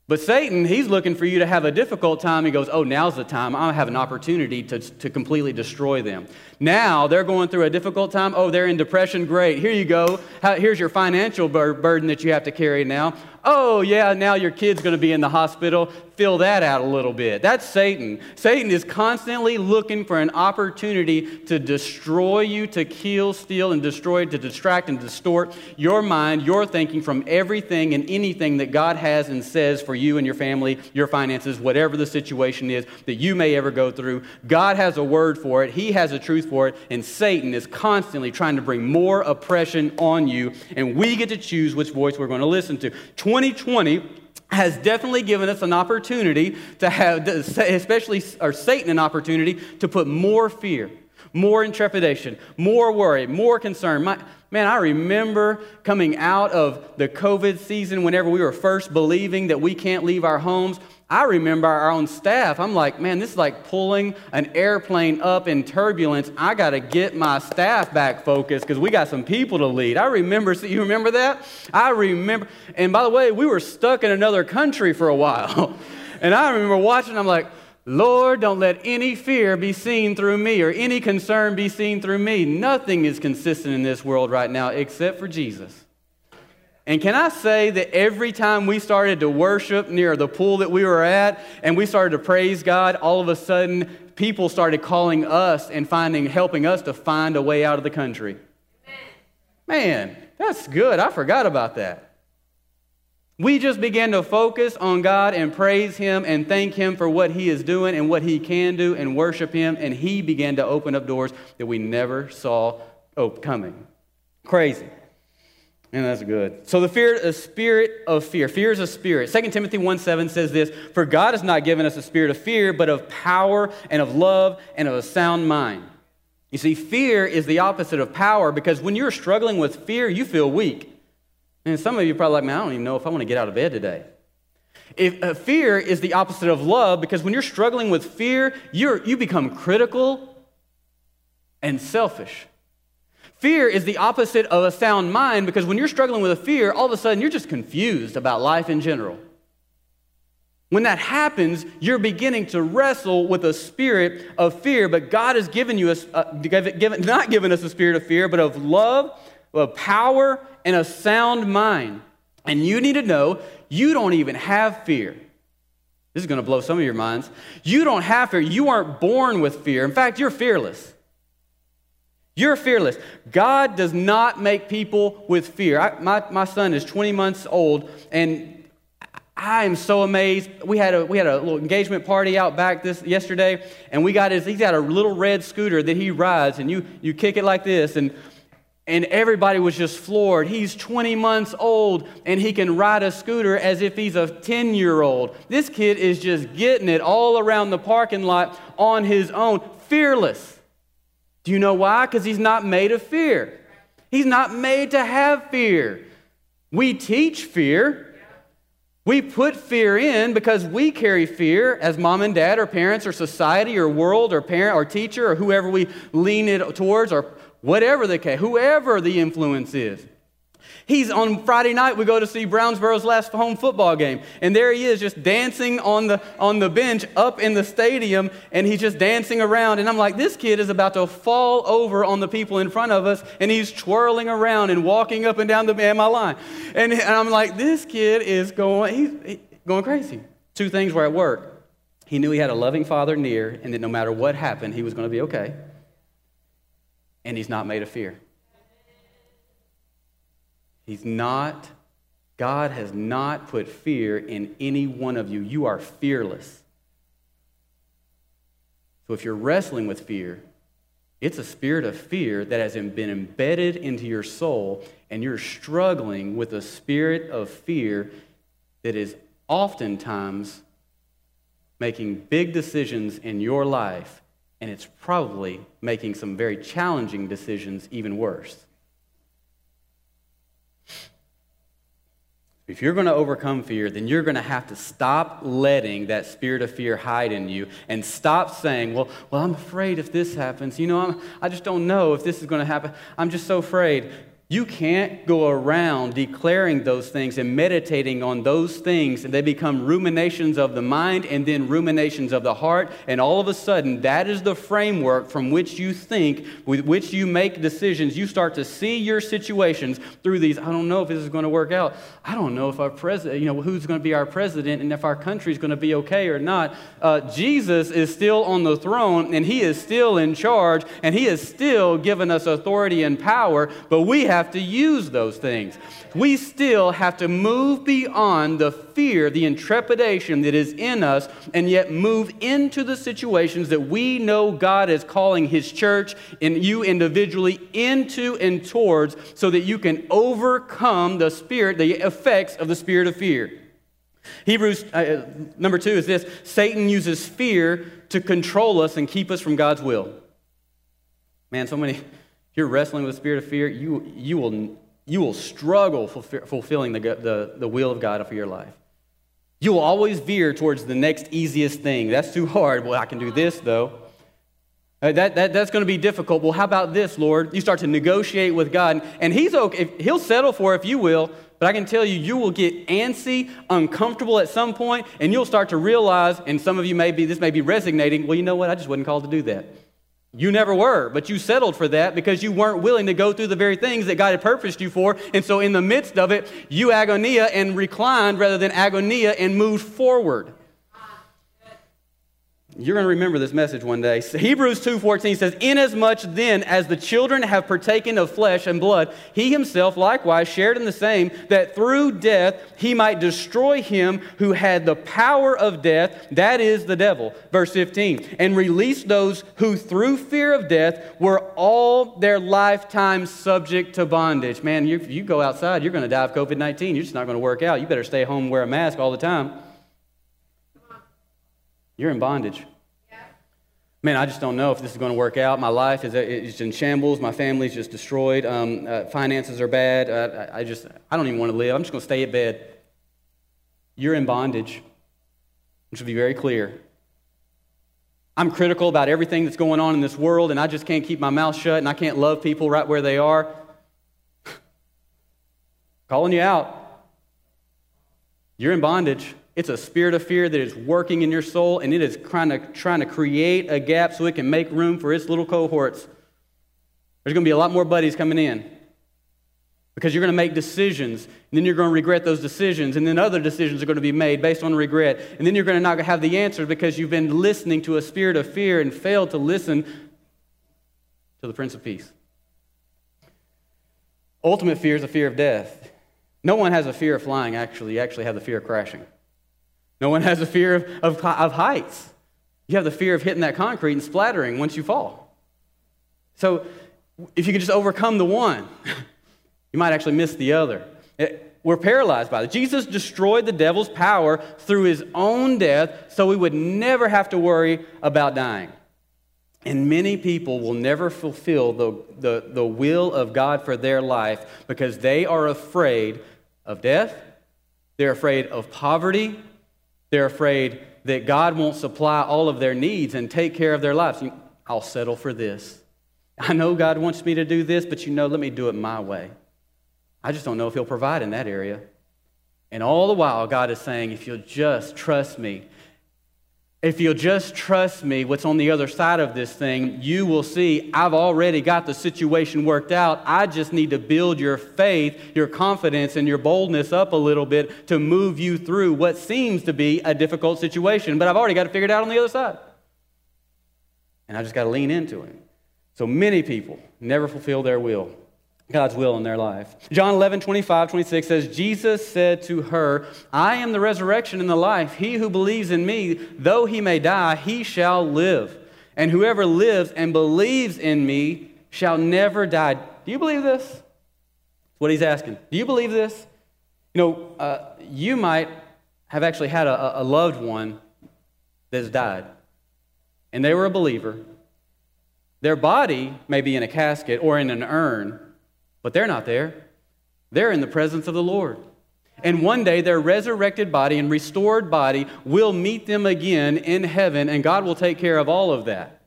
But Satan, he's looking for you to have a difficult time. He goes, Oh, now's the time. I have an opportunity to, to completely destroy them. Now they're going through a difficult time. Oh, they're in depression. Great. Here you go. Here's your financial burden that you have to carry now. Oh, yeah, now your kid's going to be in the hospital. Fill that out a little bit. That's Satan. Satan is constantly looking for an opportunity to destroy you, to kill, steal, and destroy, to distract and distort your mind, your thinking from everything and anything that God has and says for you and your family, your finances, whatever the situation is that you may ever go through. God has a word for it, He has a truth for it, and Satan is constantly trying to bring more oppression on you, and we get to choose which voice we're going to listen to. 2020 has definitely given us an opportunity to have, especially, or Satan, an opportunity to put more fear, more intrepidation, more worry, more concern. My, man, I remember coming out of the COVID season whenever we were first believing that we can't leave our homes. I remember our own staff. I'm like, man, this is like pulling an airplane up in turbulence. I got to get my staff back focused because we got some people to lead. I remember, you remember that? I remember. And by the way, we were stuck in another country for a while. and I remember watching, I'm like, Lord, don't let any fear be seen through me or any concern be seen through me. Nothing is consistent in this world right now except for Jesus. And can I say that every time we started to worship near the pool that we were at and we started to praise God, all of a sudden people started calling us and finding helping us to find a way out of the country. Man, that's good. I forgot about that. We just began to focus on God and praise Him and thank Him for what He is doing and what He can do and worship Him, and He began to open up doors that we never saw coming. Crazy. And that's good. So the fear, a spirit of fear. Fear is a spirit. 2 Timothy 1 7 says this For God has not given us a spirit of fear, but of power and of love and of a sound mind. You see, fear is the opposite of power because when you're struggling with fear, you feel weak. And some of you are probably like, man, I don't even know if I want to get out of bed today. If, uh, fear is the opposite of love because when you're struggling with fear, you're, you become critical and selfish. Fear is the opposite of a sound mind because when you're struggling with a fear, all of a sudden you're just confused about life in general. When that happens, you're beginning to wrestle with a spirit of fear, but God has given you a, uh, given, not given us a spirit of fear, but of love, of power, and a sound mind. And you need to know you don't even have fear. This is going to blow some of your minds. You don't have fear. You aren't born with fear. In fact, you're fearless. You're fearless. God does not make people with fear. I, my, my son is 20 months old, and I am so amazed. We had a we had a little engagement party out back this yesterday, and we got his. He's got a little red scooter that he rides, and you you kick it like this, and and everybody was just floored. He's 20 months old, and he can ride a scooter as if he's a 10 year old. This kid is just getting it all around the parking lot on his own, fearless. Do you know why? Because he's not made of fear. He's not made to have fear. We teach fear. We put fear in because we carry fear as mom and dad or parents or society or world or parent or teacher or whoever we lean it towards or whatever the case, whoever the influence is. He's on Friday night, we go to see Brownsboro's last home football game. And there he is, just dancing on the, on the bench up in the stadium, and he's just dancing around. And I'm like, this kid is about to fall over on the people in front of us, and he's twirling around and walking up and down the am I line. And, and I'm like, this kid is going, he's, he's going crazy. Two things were at work. He knew he had a loving father near, and that no matter what happened, he was going to be okay. And he's not made of fear. He's not, God has not put fear in any one of you. You are fearless. So if you're wrestling with fear, it's a spirit of fear that has been embedded into your soul, and you're struggling with a spirit of fear that is oftentimes making big decisions in your life, and it's probably making some very challenging decisions even worse. If you're going to overcome fear, then you're going to have to stop letting that spirit of fear hide in you and stop saying, well, well I'm afraid if this happens. You know, I'm, I just don't know if this is going to happen. I'm just so afraid. You can't go around declaring those things and meditating on those things, and they become ruminations of the mind and then ruminations of the heart. And all of a sudden, that is the framework from which you think, with which you make decisions. You start to see your situations through these. I don't know if this is going to work out. I don't know if our president, you know, who's going to be our president and if our country is going to be okay or not. Uh, Jesus is still on the throne, and he is still in charge, and he has still given us authority and power, but we have have to use those things. We still have to move beyond the fear, the intrepidation that is in us, and yet move into the situations that we know God is calling His church and you individually into and towards so that you can overcome the spirit, the effects of the spirit of fear. Hebrews uh, number two is this Satan uses fear to control us and keep us from God's will. Man, so many you're wrestling with the spirit of fear, you, you, will, you will struggle fulfilling the, the, the will of God for your life. You will always veer towards the next easiest thing. That's too hard. Well, I can do this, though. Uh, that, that, that's going to be difficult. Well, how about this, Lord? You start to negotiate with God, and He's okay. He'll settle for if you will, but I can tell you, you will get antsy, uncomfortable at some point, and you'll start to realize, and some of you may be, this may be resignating, well, you know what? I just wasn't called to do that. You never were, but you settled for that because you weren't willing to go through the very things that God had purposed you for. And so, in the midst of it, you agonia and reclined rather than agonia and moved forward. You're going to remember this message one day. Hebrews 2:14 says, "Inasmuch then as the children have partaken of flesh and blood, he himself likewise shared in the same, that through death he might destroy him who had the power of death, that is the devil." Verse 15, "And release those who through fear of death were all their lifetime subject to bondage." Man, you, you go outside, you're going to die of COVID-19. You're just not going to work out. You better stay home, wear a mask all the time. You're in bondage. Man, I just don't know if this is going to work out. My life is, is in shambles. My family's just destroyed. Um, uh, finances are bad. Uh, I just, I don't even want to live. I'm just going to stay at bed. You're in bondage. Which should be very clear. I'm critical about everything that's going on in this world, and I just can't keep my mouth shut, and I can't love people right where they are. Calling you out. You're in bondage. It's a spirit of fear that is working in your soul, and it is trying to, trying to create a gap so it can make room for its little cohorts. There's going to be a lot more buddies coming in because you're going to make decisions, and then you're going to regret those decisions, and then other decisions are going to be made based on regret, and then you're going to not have the answers because you've been listening to a spirit of fear and failed to listen to the Prince of Peace. Ultimate fear is a fear of death. No one has a fear of flying, actually. You actually have the fear of crashing. No one has a fear of, of, of heights. You have the fear of hitting that concrete and splattering once you fall. So if you could just overcome the one, you might actually miss the other. It, we're paralyzed by it. Jesus destroyed the devil's power through his own death so we would never have to worry about dying. And many people will never fulfill the, the, the will of God for their life because they are afraid of death, they're afraid of poverty, they're afraid that God won't supply all of their needs and take care of their lives. I'll settle for this. I know God wants me to do this, but you know, let me do it my way. I just don't know if He'll provide in that area. And all the while, God is saying, if you'll just trust me, if you'll just trust me, what's on the other side of this thing, you will see I've already got the situation worked out. I just need to build your faith, your confidence, and your boldness up a little bit to move you through what seems to be a difficult situation. But I've already got it figured out on the other side. And I just got to lean into it. So many people never fulfill their will. God's will in their life. John 11, 25, 26 says, Jesus said to her, I am the resurrection and the life. He who believes in me, though he may die, he shall live. And whoever lives and believes in me shall never die. Do you believe this? That's what he's asking. Do you believe this? You know, uh, you might have actually had a, a loved one that's died, and they were a believer. Their body may be in a casket or in an urn, but they're not there. They're in the presence of the Lord. And one day their resurrected body and restored body will meet them again in heaven, and God will take care of all of that.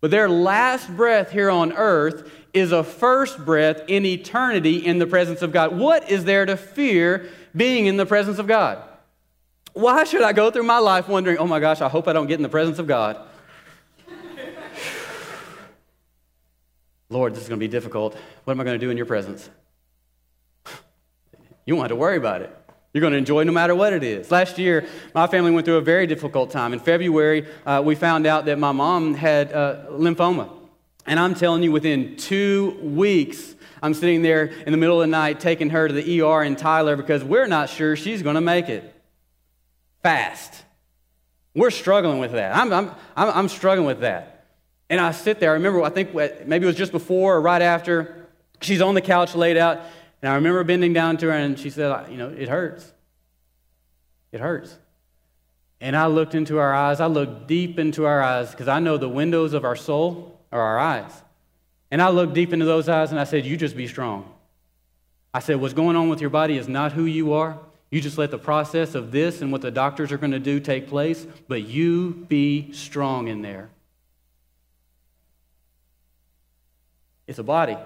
But their last breath here on earth is a first breath in eternity in the presence of God. What is there to fear being in the presence of God? Why should I go through my life wondering, oh my gosh, I hope I don't get in the presence of God? Lord, this is going to be difficult. What am I going to do in your presence? You won't have to worry about it. You're going to enjoy no matter what it is. Last year, my family went through a very difficult time. In February, uh, we found out that my mom had uh, lymphoma. And I'm telling you, within two weeks, I'm sitting there in the middle of the night taking her to the ER in Tyler because we're not sure she's going to make it. Fast. We're struggling with that. I'm, I'm, I'm, I'm struggling with that. And I sit there. I remember, I think maybe it was just before or right after. She's on the couch laid out. And I remember bending down to her and she said, You know, it hurts. It hurts. And I looked into our eyes. I looked deep into our eyes because I know the windows of our soul are our eyes. And I looked deep into those eyes and I said, You just be strong. I said, What's going on with your body is not who you are. You just let the process of this and what the doctors are going to do take place, but you be strong in there. It's a body.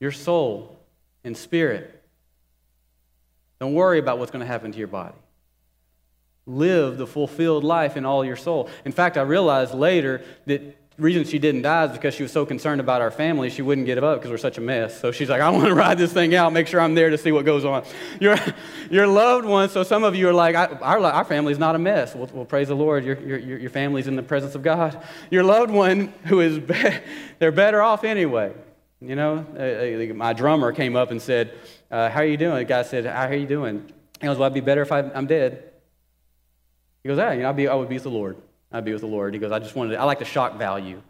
Your soul and spirit. Don't worry about what's going to happen to your body. Live the fulfilled life in all your soul. In fact, I realized later that reason she didn't die is because she was so concerned about our family, she wouldn't get up because we're such a mess. So she's like, I want to ride this thing out, make sure I'm there to see what goes on. Your, your loved ones, so some of you are like, our, our family's not a mess. Well, well praise the Lord, your, your, your family's in the presence of God. Your loved one who is, be- they're better off anyway. You know, uh, uh, my drummer came up and said, uh, How are you doing? The guy said, How are you doing? He goes, Well, I'd be better if I'm dead. He goes, Yeah, you know, I'd be, I would be the Lord. I'd be with the Lord. He goes, I just wanted to, I like the shock value.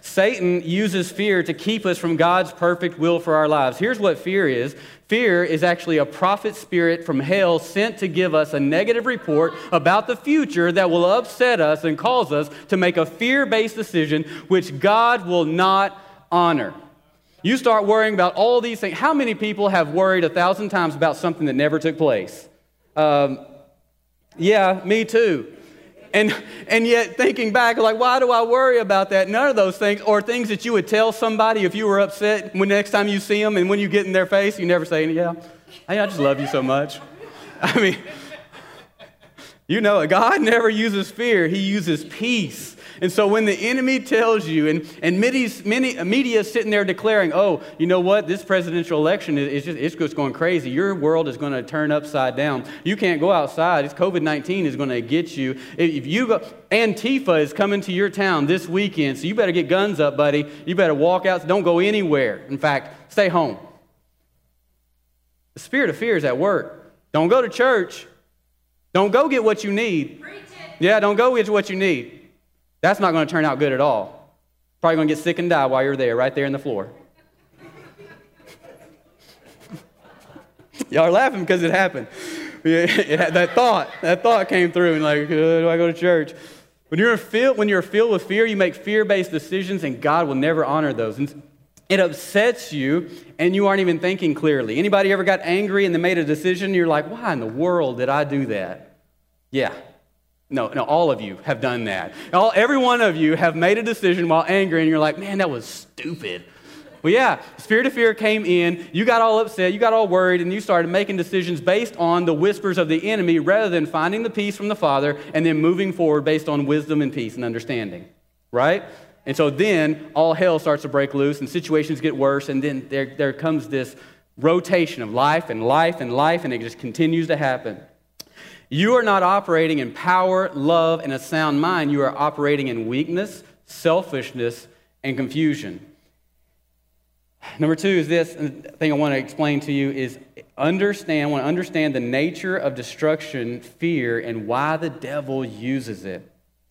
Satan uses fear to keep us from God's perfect will for our lives. Here's what fear is fear is actually a prophet spirit from hell sent to give us a negative report about the future that will upset us and cause us to make a fear based decision which God will not honor. You start worrying about all these things. How many people have worried a thousand times about something that never took place? Um, yeah, me too. And, and yet, thinking back, like, why do I worry about that? None of those things, or things that you would tell somebody if you were upset when next time you see them, and when you get in their face, you never say, Yeah, hey, I just love you so much. I mean, you know, God never uses fear, He uses peace. And so when the enemy tells you, and, and many, uh, media is sitting there declaring, oh, you know what, this presidential election is just, it's just going crazy. Your world is going to turn upside down. You can't go outside. It's COVID-19 is going to get you. If you go, Antifa is coming to your town this weekend, so you better get guns up, buddy. You better walk out. Don't go anywhere. In fact, stay home. The spirit of fear is at work. Don't go to church. Don't go get what you need. Yeah, don't go get what you need. That's not going to turn out good at all. Probably going to get sick and die while you're there, right there in the floor. Y'all are laughing because it happened. It, that thought, that thought came through, and like, do I go to church? When you're, filled, when you're filled with fear, you make fear-based decisions, and God will never honor those. And it upsets you, and you aren't even thinking clearly. Anybody ever got angry and then made a decision? You're like, why in the world did I do that? Yeah, no, no, all of you have done that. All, every one of you have made a decision while angry, and you're like, man, that was stupid. Well, yeah, spirit of fear came in, you got all upset, you got all worried, and you started making decisions based on the whispers of the enemy rather than finding the peace from the Father and then moving forward based on wisdom and peace and understanding. Right? And so then all hell starts to break loose and situations get worse, and then there, there comes this rotation of life and life and life, and it just continues to happen. You are not operating in power, love, and a sound mind. You are operating in weakness, selfishness, and confusion. Number two is this thing I want to explain to you is understand, I want to understand the nature of destruction, fear, and why the devil uses it.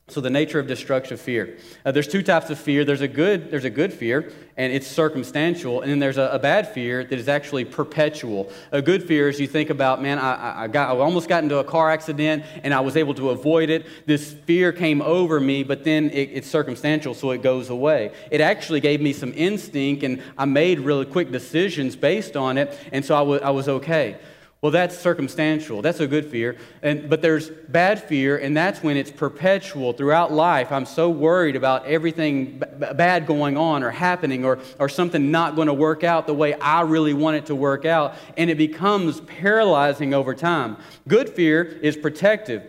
So the nature of destructive fear. Uh, there's two types of fear. There's a good, there's a good fear, and it's circumstantial, and then there's a, a bad fear that is actually perpetual. A good fear is you think about, man, I, I, got, I almost got into a car accident, and I was able to avoid it. This fear came over me, but then it, it's circumstantial, so it goes away. It actually gave me some instinct, and I made really quick decisions based on it, and so I, w- I was okay. Well, that's circumstantial. That's a good fear. And, but there's bad fear, and that's when it's perpetual throughout life. I'm so worried about everything b- bad going on or happening or, or something not going to work out the way I really want it to work out. And it becomes paralyzing over time. Good fear is protective,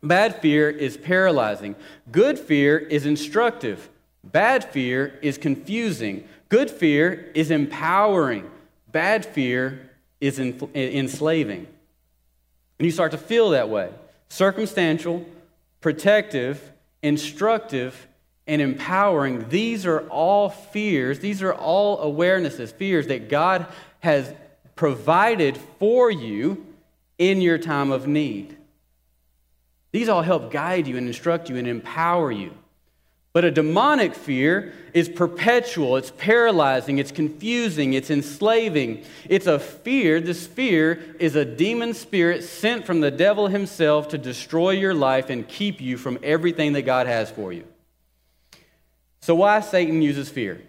bad fear is paralyzing. Good fear is instructive, bad fear is confusing. Good fear is empowering, bad fear is enslaving. And you start to feel that way circumstantial, protective, instructive, and empowering. These are all fears, these are all awarenesses, fears that God has provided for you in your time of need. These all help guide you and instruct you and empower you. But a demonic fear is perpetual, it's paralyzing, it's confusing, it's enslaving. It's a fear. This fear is a demon spirit sent from the devil himself to destroy your life and keep you from everything that God has for you. So, why Satan uses fear?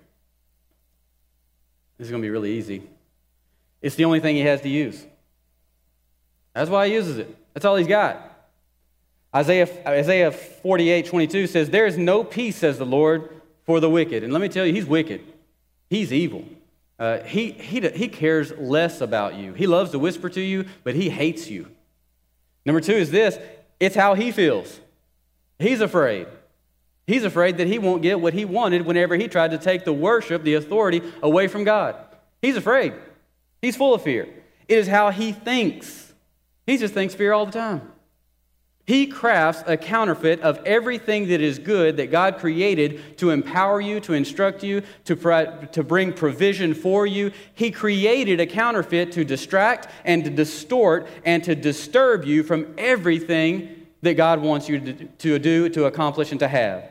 This is going to be really easy. It's the only thing he has to use. That's why he uses it. That's all he's got. Isaiah, Isaiah 48, 22 says, There is no peace, says the Lord, for the wicked. And let me tell you, he's wicked. He's evil. Uh, he, he, he cares less about you. He loves to whisper to you, but he hates you. Number two is this it's how he feels. He's afraid. He's afraid that he won't get what he wanted whenever he tried to take the worship, the authority away from God. He's afraid. He's full of fear. It is how he thinks. He just thinks fear all the time. He crafts a counterfeit of everything that is good that God created to empower you, to instruct you, to, to bring provision for you. He created a counterfeit to distract and to distort and to disturb you from everything that God wants you to, to do, to accomplish, and to have.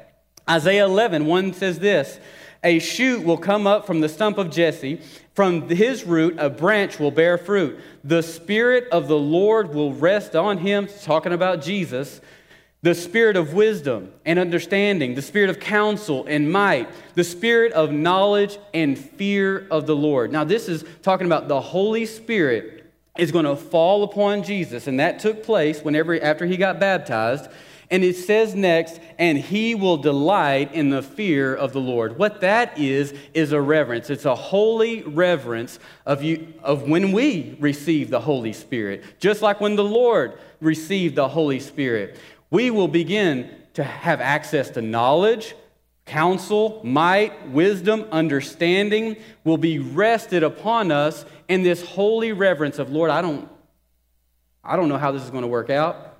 Isaiah 11, 1 says this A shoot will come up from the stump of Jesse from his root, a branch will bear fruit. The Spirit of the Lord will rest on him, talking about Jesus. The spirit of wisdom and understanding, the spirit of counsel and might, the spirit of knowledge and fear of the Lord. Now, this is talking about the Holy Spirit is going to fall upon Jesus, and that took place whenever after he got baptized. And it says next, and he will delight in the fear of the Lord. What that is, is a reverence. It's a holy reverence of, you, of when we receive the Holy Spirit. Just like when the Lord received the Holy Spirit. We will begin to have access to knowledge, counsel, might, wisdom, understanding will be rested upon us in this holy reverence of, Lord, I don't, I don't know how this is going to work out.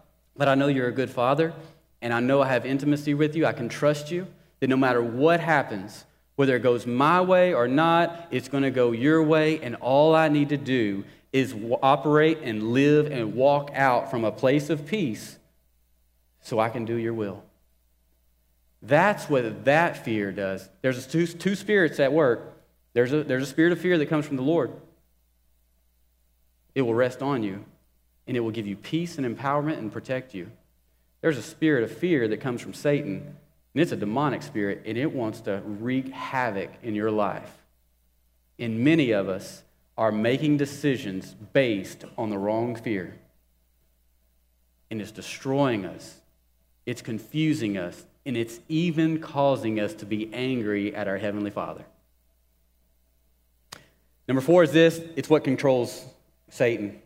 But I know you're a good father, and I know I have intimacy with you. I can trust you that no matter what happens, whether it goes my way or not, it's going to go your way, and all I need to do is operate and live and walk out from a place of peace so I can do your will. That's what that fear does. There's two, two spirits at work. There's a, there's a spirit of fear that comes from the Lord. It will rest on you and it will give you peace and empowerment and protect you. There's a spirit of fear that comes from Satan, and it's a demonic spirit, and it wants to wreak havoc in your life. And many of us are making decisions based on the wrong fear. And it's destroying us, it's confusing us, and it's even causing us to be angry at our Heavenly Father. Number four is this it's what controls Satan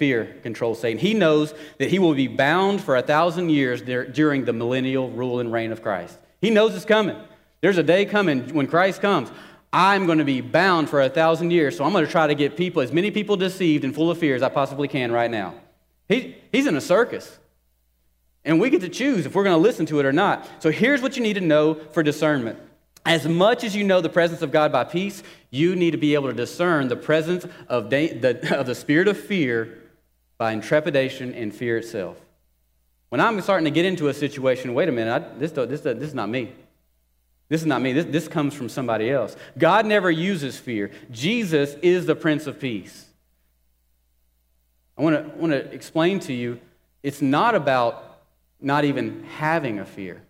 fear controls Satan. He knows that he will be bound for a thousand years during the millennial rule and reign of Christ. He knows it's coming. There's a day coming when Christ comes. I'm going to be bound for a thousand years, so I'm going to try to get people, as many people deceived and full of fear as I possibly can right now. He, he's in a circus. And we get to choose if we're going to listen to it or not. So here's what you need to know for discernment. As much as you know the presence of God by peace, you need to be able to discern the presence of, the, of the spirit of fear by intrepidation and fear itself. When I'm starting to get into a situation, wait a minute, I, this, this, this is not me. This is not me. This, this comes from somebody else. God never uses fear. Jesus is the Prince of Peace. I want to, want to explain to you it's not about not even having a fear,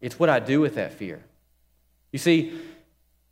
it's what I do with that fear. You see,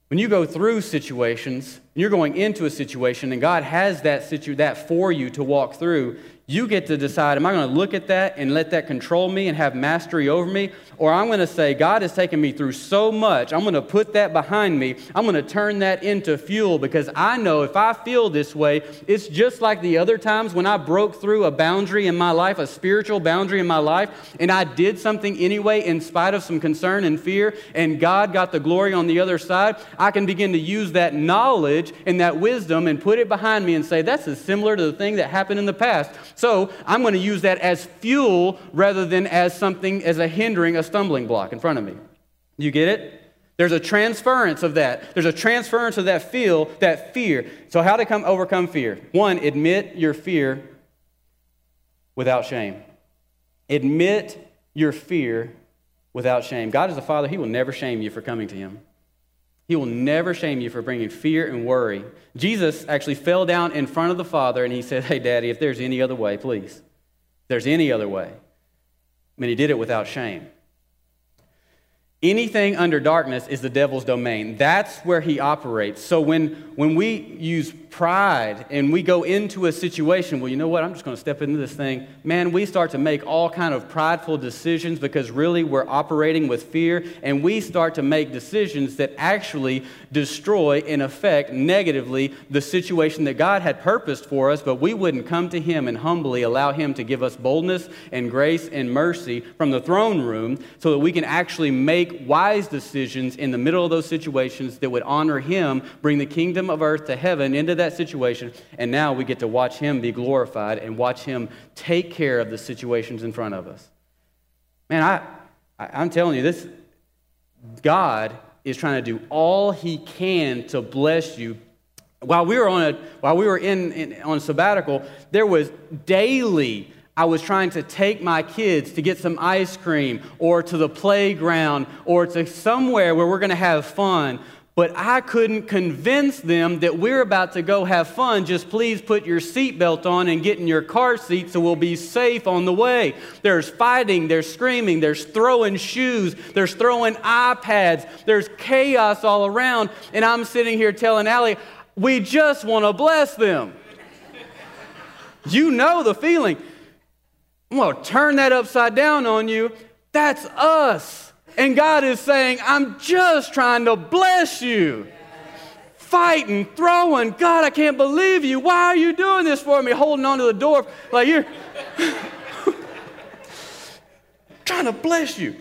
when you go through situations, you're going into a situation, and God has that, situ- that for you to walk through, you get to decide am I going to look at that and let that control me and have mastery over me? Or I'm going to say, God has taken me through so much, I'm going to put that behind me. I'm going to turn that into fuel because I know if I feel this way, it's just like the other times when I broke through a boundary in my life, a spiritual boundary in my life, and I did something anyway in spite of some concern and fear, and God got the glory on the other side. I can begin to use that knowledge and that wisdom and put it behind me and say, that's as similar to the thing that happened in the past. So I'm going to use that as fuel rather than as something, as a hindering, a stumbling block in front of me. You get it? There's a transference of that. There's a transference of that feel, that fear. So how to come overcome fear? One, admit your fear without shame. Admit your fear without shame. God is a father, he will never shame you for coming to him. He will never shame you for bringing fear and worry. Jesus actually fell down in front of the Father and he said, Hey, Daddy, if there's any other way, please. If there's any other way. I mean, he did it without shame. Anything under darkness is the devil's domain. That's where he operates. So when, when we use pride and we go into a situation, well, you know what, I'm just going to step into this thing, man, we start to make all kind of prideful decisions because really we're operating with fear, and we start to make decisions that actually destroy and affect negatively the situation that God had purposed for us, but we wouldn't come to him and humbly allow him to give us boldness and grace and mercy from the throne room so that we can actually make make wise decisions in the middle of those situations that would honor Him, bring the kingdom of earth to heaven into that situation, and now we get to watch Him be glorified and watch Him take care of the situations in front of us. Man, I, I, am telling you, this God is trying to do all He can to bless you. While we were on a, while we were in, in on sabbatical, there was daily I was trying to take my kids to get some ice cream or to the playground or to somewhere where we're going to have fun. But I couldn't convince them that we're about to go have fun. Just please put your seatbelt on and get in your car seat so we'll be safe on the way. There's fighting, there's screaming, there's throwing shoes, there's throwing iPads, there's chaos all around. And I'm sitting here telling Allie, we just want to bless them. you know the feeling. I'm going to turn that upside down on you. That's us. And God is saying, I'm just trying to bless you. Fighting, throwing. God, I can't believe you. Why are you doing this for me? Holding onto the door like you're trying to bless you.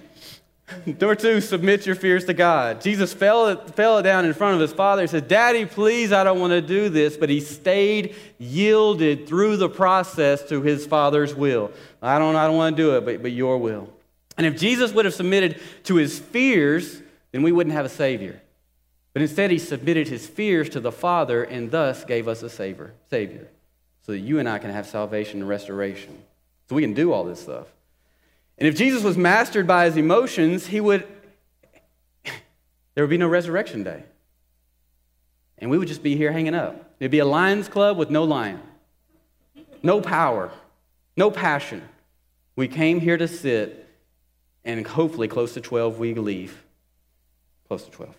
Number two, submit your fears to God. Jesus fell, fell down in front of his father and said, Daddy, please, I don't want to do this. But he stayed yielded through the process to his father's will. I don't, I don't want to do it, but, but your will. And if Jesus would have submitted to his fears, then we wouldn't have a Savior. But instead, he submitted his fears to the Father and thus gave us a Savior, Savior so that you and I can have salvation and restoration. So we can do all this stuff. And if Jesus was mastered by his emotions, he would there would be no resurrection day. And we would just be here hanging up. It'd be a Lions Club with no lion, no power, no passion. We came here to sit, and hopefully, close to 12, we leave. Close to 12.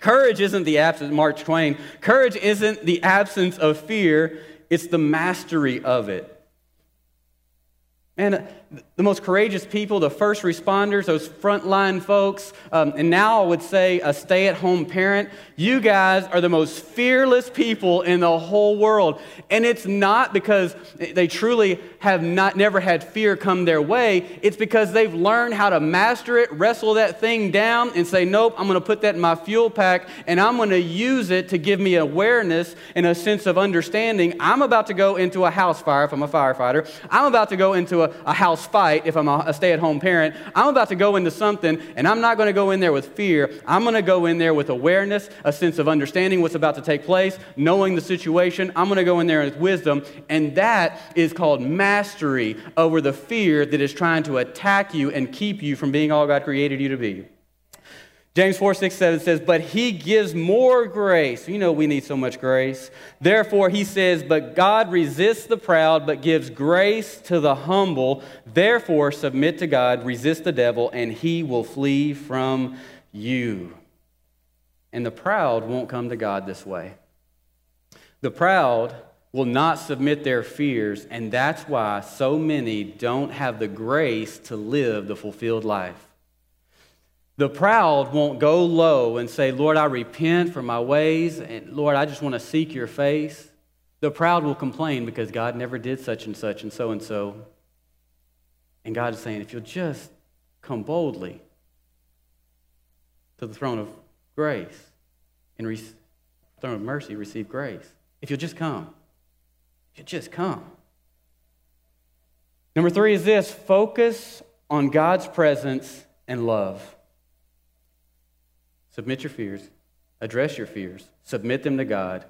Courage isn't the absence, Mark Twain, courage isn't the absence of fear, it's the mastery of it. And the most courageous people, the first responders, those frontline folks, um, and now I would say a stay at home parent, you guys are the most fearless people in the whole world. And it's not because they truly have not, never had fear come their way, it's because they've learned how to master it, wrestle that thing down, and say, Nope, I'm going to put that in my fuel pack, and I'm going to use it to give me awareness and a sense of understanding. I'm about to go into a house fire if I'm a firefighter, I'm about to go into a, a house fight if I'm a, a stay at home parent. I'm about to go into something, and I'm not going to go in there with fear. I'm going to go in there with awareness, a sense of understanding what's about to take place, knowing the situation. I'm going to go in there with wisdom, and that is called mastery over the fear that is trying to attack you and keep you from being all God created you to be. James 4, 6, 7 says, But he gives more grace. You know we need so much grace. Therefore, he says, But God resists the proud, but gives grace to the humble. Therefore, submit to God, resist the devil, and he will flee from you. And the proud won't come to God this way. The proud will not submit their fears, and that's why so many don't have the grace to live the fulfilled life. The proud won't go low and say, Lord, I repent for my ways, and Lord, I just want to seek your face. The proud will complain because God never did such and such and so and so. And God is saying, if you'll just come boldly to the throne of grace and re- throne of mercy, receive grace. If you'll just come, if you just come. Number three is this focus on God's presence and love. Submit your fears, address your fears, submit them to God.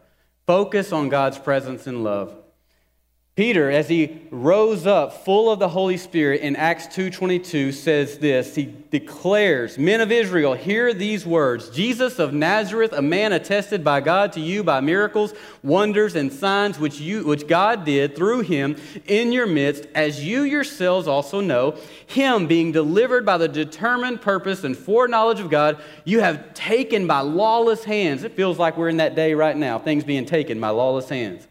Focus on God's presence and love. Peter, as he rose up full of the Holy Spirit in Acts 2.22, says this. He declares, Men of Israel, hear these words. Jesus of Nazareth, a man attested by God to you by miracles, wonders, and signs which, you, which God did through him in your midst, as you yourselves also know, him being delivered by the determined purpose and foreknowledge of God, you have taken by lawless hands. It feels like we're in that day right now, things being taken by lawless hands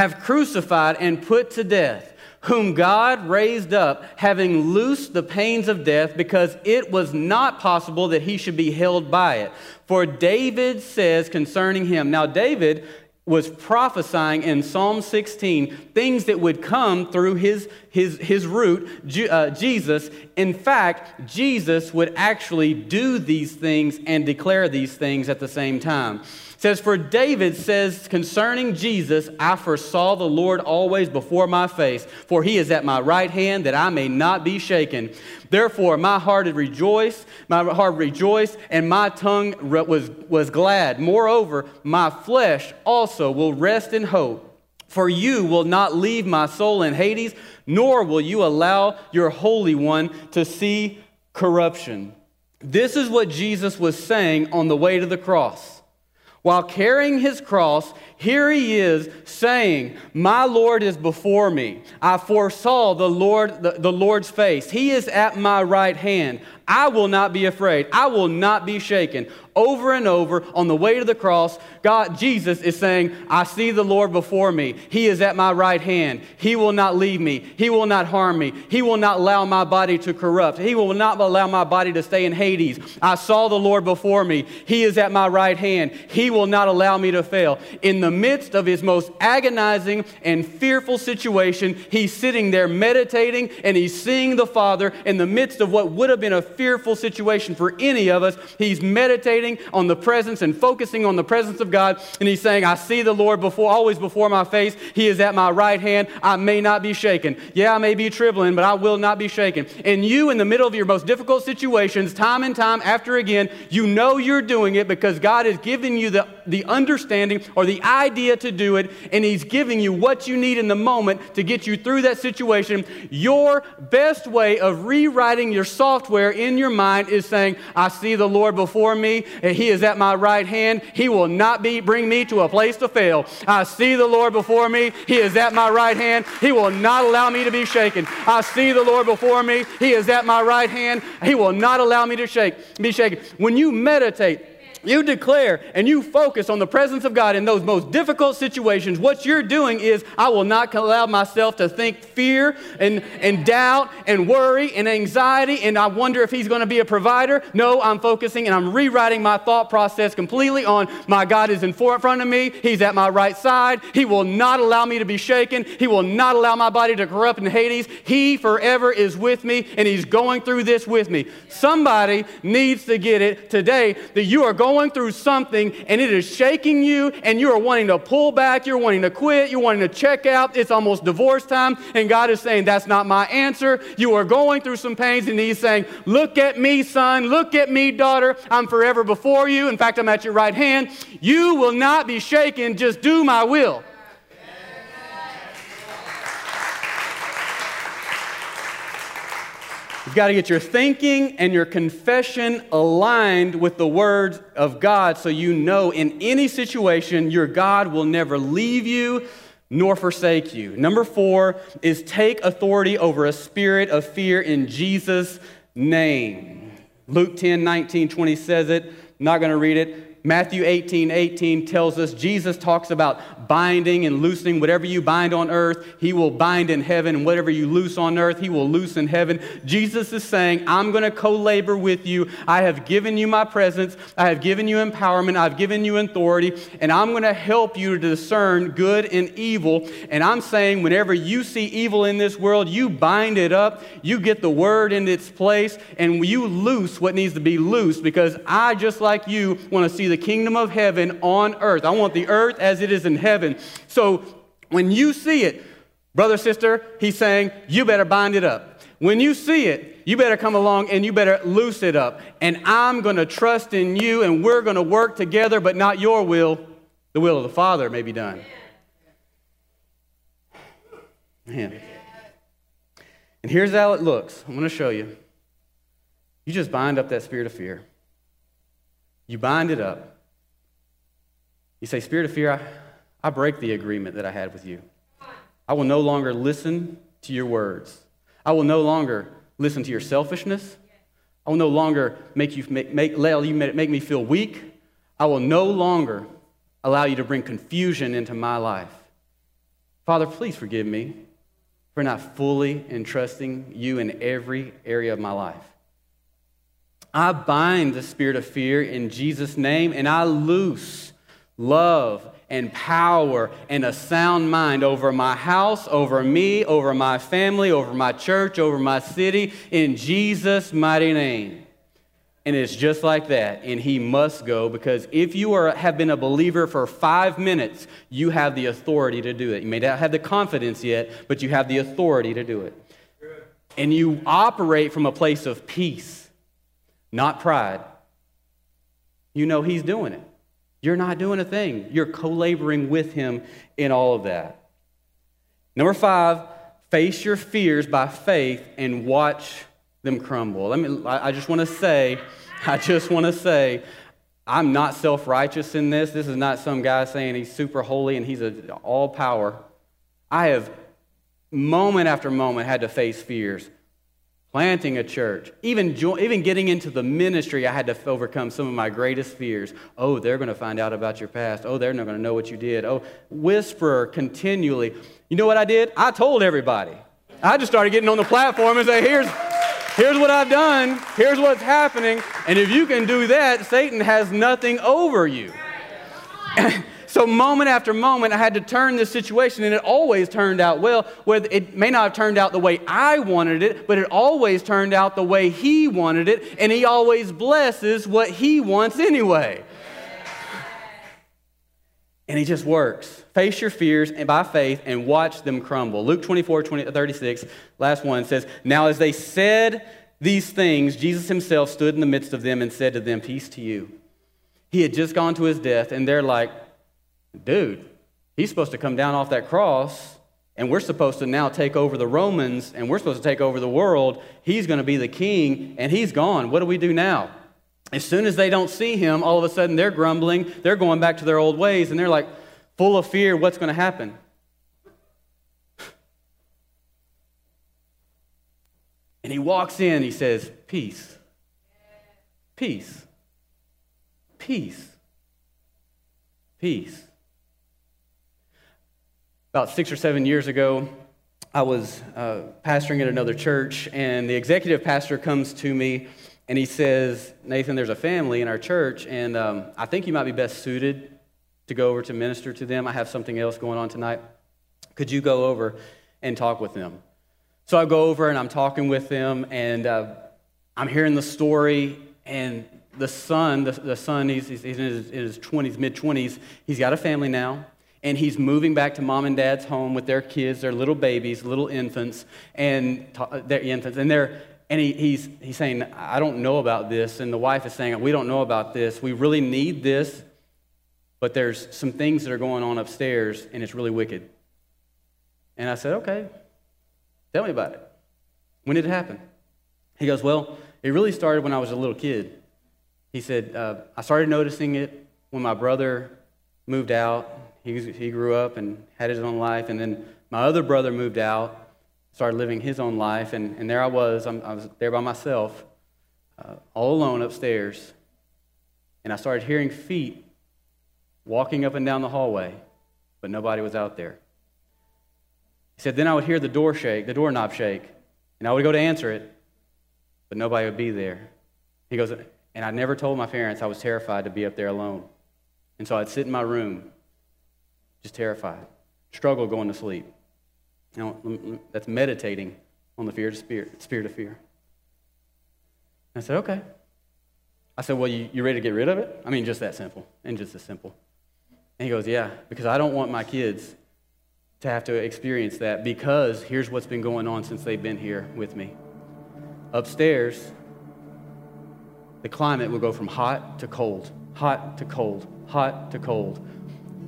have crucified and put to death, whom God raised up, having loosed the pains of death, because it was not possible that he should be held by it. For David says concerning him, now David was prophesying in Psalm 16 things that would come through his, his, his root, uh, Jesus. In fact, Jesus would actually do these things and declare these things at the same time says, For David says concerning Jesus, I foresaw the Lord always before my face, for he is at my right hand that I may not be shaken. Therefore, my heart had rejoiced, my heart rejoiced, and my tongue was, was glad. Moreover, my flesh also will rest in hope. For you will not leave my soul in Hades, nor will you allow your Holy One to see corruption. This is what Jesus was saying on the way to the cross. While carrying his cross, here he is saying, My Lord is before me. I foresaw the, Lord, the, the Lord's face. He is at my right hand. I will not be afraid. I will not be shaken. Over and over on the way to the cross, God, Jesus is saying, I see the Lord before me. He is at my right hand. He will not leave me. He will not harm me. He will not allow my body to corrupt. He will not allow my body to stay in Hades. I saw the Lord before me. He is at my right hand. He will not allow me to fail. In the midst of his most agonizing and fearful situation, he's sitting there meditating and he's seeing the Father in the midst of what would have been a fearful situation for any of us. He's meditating on the presence and focusing on the presence of God. And he's saying, I see the Lord before, always before my face. He is at my right hand. I may not be shaken. Yeah, I may be trembling, but I will not be shaken. And you, in the middle of your most difficult situations, time and time after again, you know you're doing it because God has given you the, the understanding or the idea to do it. And he's giving you what you need in the moment to get you through that situation. Your best way of rewriting your software in your mind is saying, I see the Lord before me, and He is at my right hand. He will not be, bring me to a place to fail. I see the Lord before me. He is at my right hand. He will not allow me to be shaken. I see the Lord before me. He is at my right hand. He will not allow me to shake, be shaken. When you meditate, you declare and you focus on the presence of God in those most difficult situations, what you're doing is, I will not allow myself to think fear and, and doubt and worry and anxiety and I wonder if He's going to be a provider. No, I'm focusing and I'm rewriting my thought process completely on my God is in front of me. He's at my right side. He will not allow me to be shaken. He will not allow my body to corrupt in Hades. He forever is with me and He's going through this with me. Somebody needs to get it today that you are going going through something and it is shaking you and you are wanting to pull back, you're wanting to quit, you're wanting to check out, it's almost divorce time, and God is saying, That's not my answer. You are going through some pains, and He's saying, Look at me, son, look at me, daughter. I'm forever before you. In fact, I'm at your right hand. You will not be shaken, just do my will. You've got to get your thinking and your confession aligned with the words of God so you know in any situation your God will never leave you nor forsake you. Number four is take authority over a spirit of fear in Jesus' name. Luke 10 19, 20 says it. I'm not going to read it. Matthew 18 18 tells us Jesus talks about binding and loosing. Whatever you bind on earth, he will bind in heaven. And whatever you loose on earth, he will loose in heaven. Jesus is saying, I'm going to co labor with you. I have given you my presence. I have given you empowerment. I've given you authority. And I'm going to help you to discern good and evil. And I'm saying, whenever you see evil in this world, you bind it up. You get the word in its place. And you loose what needs to be loose because I, just like you, want to see the kingdom of heaven on earth. I want the earth as it is in heaven. So when you see it, brother, sister, he's saying, you better bind it up. When you see it, you better come along and you better loose it up. And I'm going to trust in you and we're going to work together, but not your will. The will of the Father may be done. Him. And here's how it looks. I'm going to show you. You just bind up that spirit of fear. You bind it up. You say, Spirit of fear, I, I break the agreement that I had with you. I will no longer listen to your words. I will no longer listen to your selfishness. I will no longer make you make, make, you make me feel weak. I will no longer allow you to bring confusion into my life. Father, please forgive me for not fully entrusting you in every area of my life. I bind the spirit of fear in Jesus' name and I loose love and power and a sound mind over my house, over me, over my family, over my church, over my city, in Jesus' mighty name. And it's just like that. And he must go because if you are, have been a believer for five minutes, you have the authority to do it. You may not have the confidence yet, but you have the authority to do it. And you operate from a place of peace, not pride. You know he's doing it. You're not doing a thing. You're co laboring with him in all of that. Number five, face your fears by faith and watch them crumble. Let me, I just want to say, I just want to say, I'm not self righteous in this. This is not some guy saying he's super holy and he's a, all power. I have, moment after moment, had to face fears planting a church, even, even getting into the ministry, I had to overcome some of my greatest fears. Oh, they're going to find out about your past. Oh, they're not going to know what you did. Oh, whisper continually. You know what I did? I told everybody. I just started getting on the platform and say, here's, here's what I've done. Here's what's happening. And if you can do that, Satan has nothing over you. So, moment after moment, I had to turn this situation, and it always turned out well. Where it may not have turned out the way I wanted it, but it always turned out the way He wanted it, and He always blesses what He wants anyway. And He just works. Face your fears and by faith and watch them crumble. Luke 24, 20, uh, 36, last one says, Now as they said these things, Jesus himself stood in the midst of them and said to them, Peace to you. He had just gone to his death, and they're like, dude, he's supposed to come down off that cross and we're supposed to now take over the Romans and we're supposed to take over the world. He's going to be the king and he's gone. What do we do now? As soon as they don't see him, all of a sudden they're grumbling. They're going back to their old ways and they're like full of fear what's going to happen? And he walks in, he says, Peace. Peace. Peace. Peace. About six or seven years ago, I was uh, pastoring at another church, and the executive pastor comes to me and he says, Nathan, there's a family in our church, and um, I think you might be best suited to go over to minister to them. I have something else going on tonight. Could you go over and talk with them? So I go over and I'm talking with them, and uh, I'm hearing the story, and the son, the, the son, he's, he's in his, in his 20s, mid 20s, he's got a family now and he's moving back to mom and dad's home with their kids, their little babies, little infants, and their infants, and they're and he, he's, he's saying, I don't know about this. And the wife is saying, We don't know about this. We really need this, but there's some things that are going on upstairs, and it's really wicked. And I said, Okay, tell me about it. When did it happen? He goes, Well, it really started when I was a little kid. He said, uh, I started noticing it when my brother moved out he, he grew up and had his own life. And then my other brother moved out, started living his own life. And, and there I was. I'm, i was there by myself, uh, all alone upstairs. And I started hearing feet walking up and down the hallway, but nobody was out there. He said, Then I would hear the door shake, the doorknob shake, and I would go to answer it, but nobody would be there. He goes, And I never told my parents I was terrified to be up there alone. And so I'd sit in my room just terrified, struggle going to sleep. Know, that's meditating on the fear of spirit, spirit of fear. I said, okay. I said, well, you, you ready to get rid of it? I mean, just that simple, and just as simple. And he goes, yeah, because I don't want my kids to have to experience that because here's what's been going on since they've been here with me. Upstairs, the climate will go from hot to cold, hot to cold, hot to cold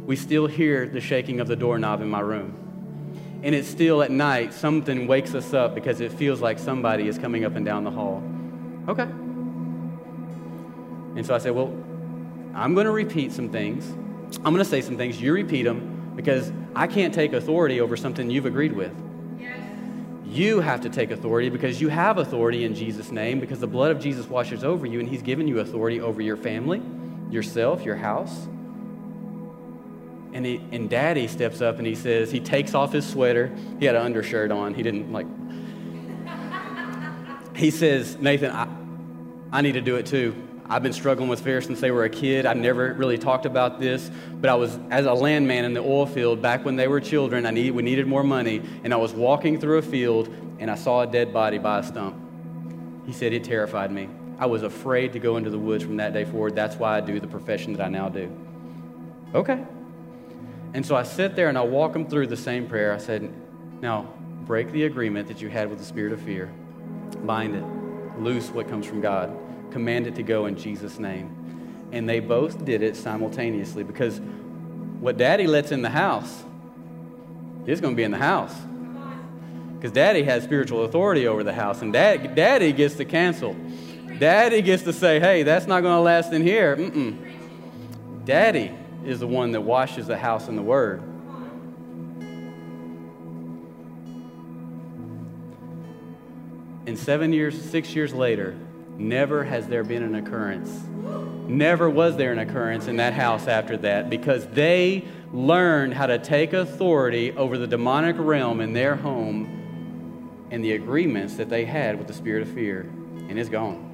we still hear the shaking of the doorknob in my room. and it's still at night, something wakes us up because it feels like somebody is coming up and down the hall. Okay. And so I said, Well, I'm going to repeat some things. I'm going to say some things. You repeat them because I can't take authority over something you've agreed with. Yes. You have to take authority because you have authority in Jesus' name because the blood of Jesus washes over you and He's given you authority over your family, yourself, your house. And, he, and daddy steps up and he says, he takes off his sweater. He had an undershirt on. He didn't like. He says, Nathan, I, I need to do it too. I've been struggling with fear since they were a kid. I never really talked about this, but I was as a landman in the oil field back when they were children. I need, we needed more money, and I was walking through a field and I saw a dead body by a stump. He said it terrified me. I was afraid to go into the woods from that day forward. That's why I do the profession that I now do. Okay. And so I sit there and I walk them through the same prayer. I said, Now, break the agreement that you had with the spirit of fear, bind it, loose what comes from God command it to go in Jesus' name. And they both did it simultaneously because what daddy lets in the house is going to be in the house. Because daddy has spiritual authority over the house, and dad, daddy gets to cancel. Daddy gets to say, hey, that's not going to last in here. Mm-mm. Daddy is the one that washes the house in the word. And seven years, six years later, Never has there been an occurrence. Never was there an occurrence in that house after that because they learned how to take authority over the demonic realm in their home and the agreements that they had with the spirit of fear. And it's gone.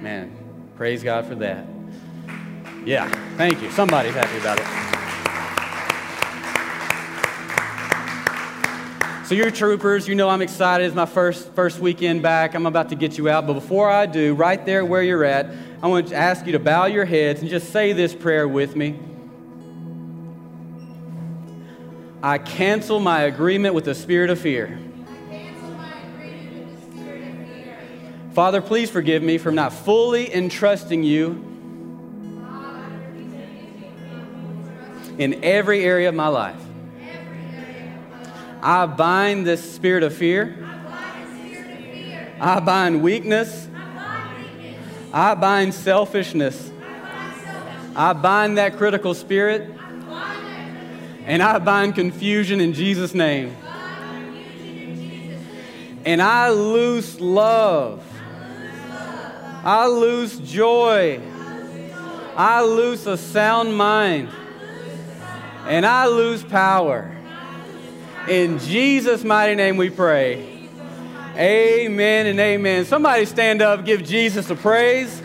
Man, praise God for that. Yeah, thank you. Somebody's happy about it. So you're troopers. You know I'm excited. It's my first, first weekend back. I'm about to get you out. But before I do, right there where you're at, I want to ask you to bow your heads and just say this prayer with me. I cancel my agreement with the spirit of fear. Father, please forgive me for not fully entrusting you in every area of my life. I bind this spirit of fear. I bind weakness. I bind selfishness. I bind that critical spirit. And I bind confusion in Jesus' name. And I lose love. I lose joy. I lose a sound mind. And I lose power. In Jesus' mighty name we pray. Amen and amen. Somebody stand up, give Jesus a praise.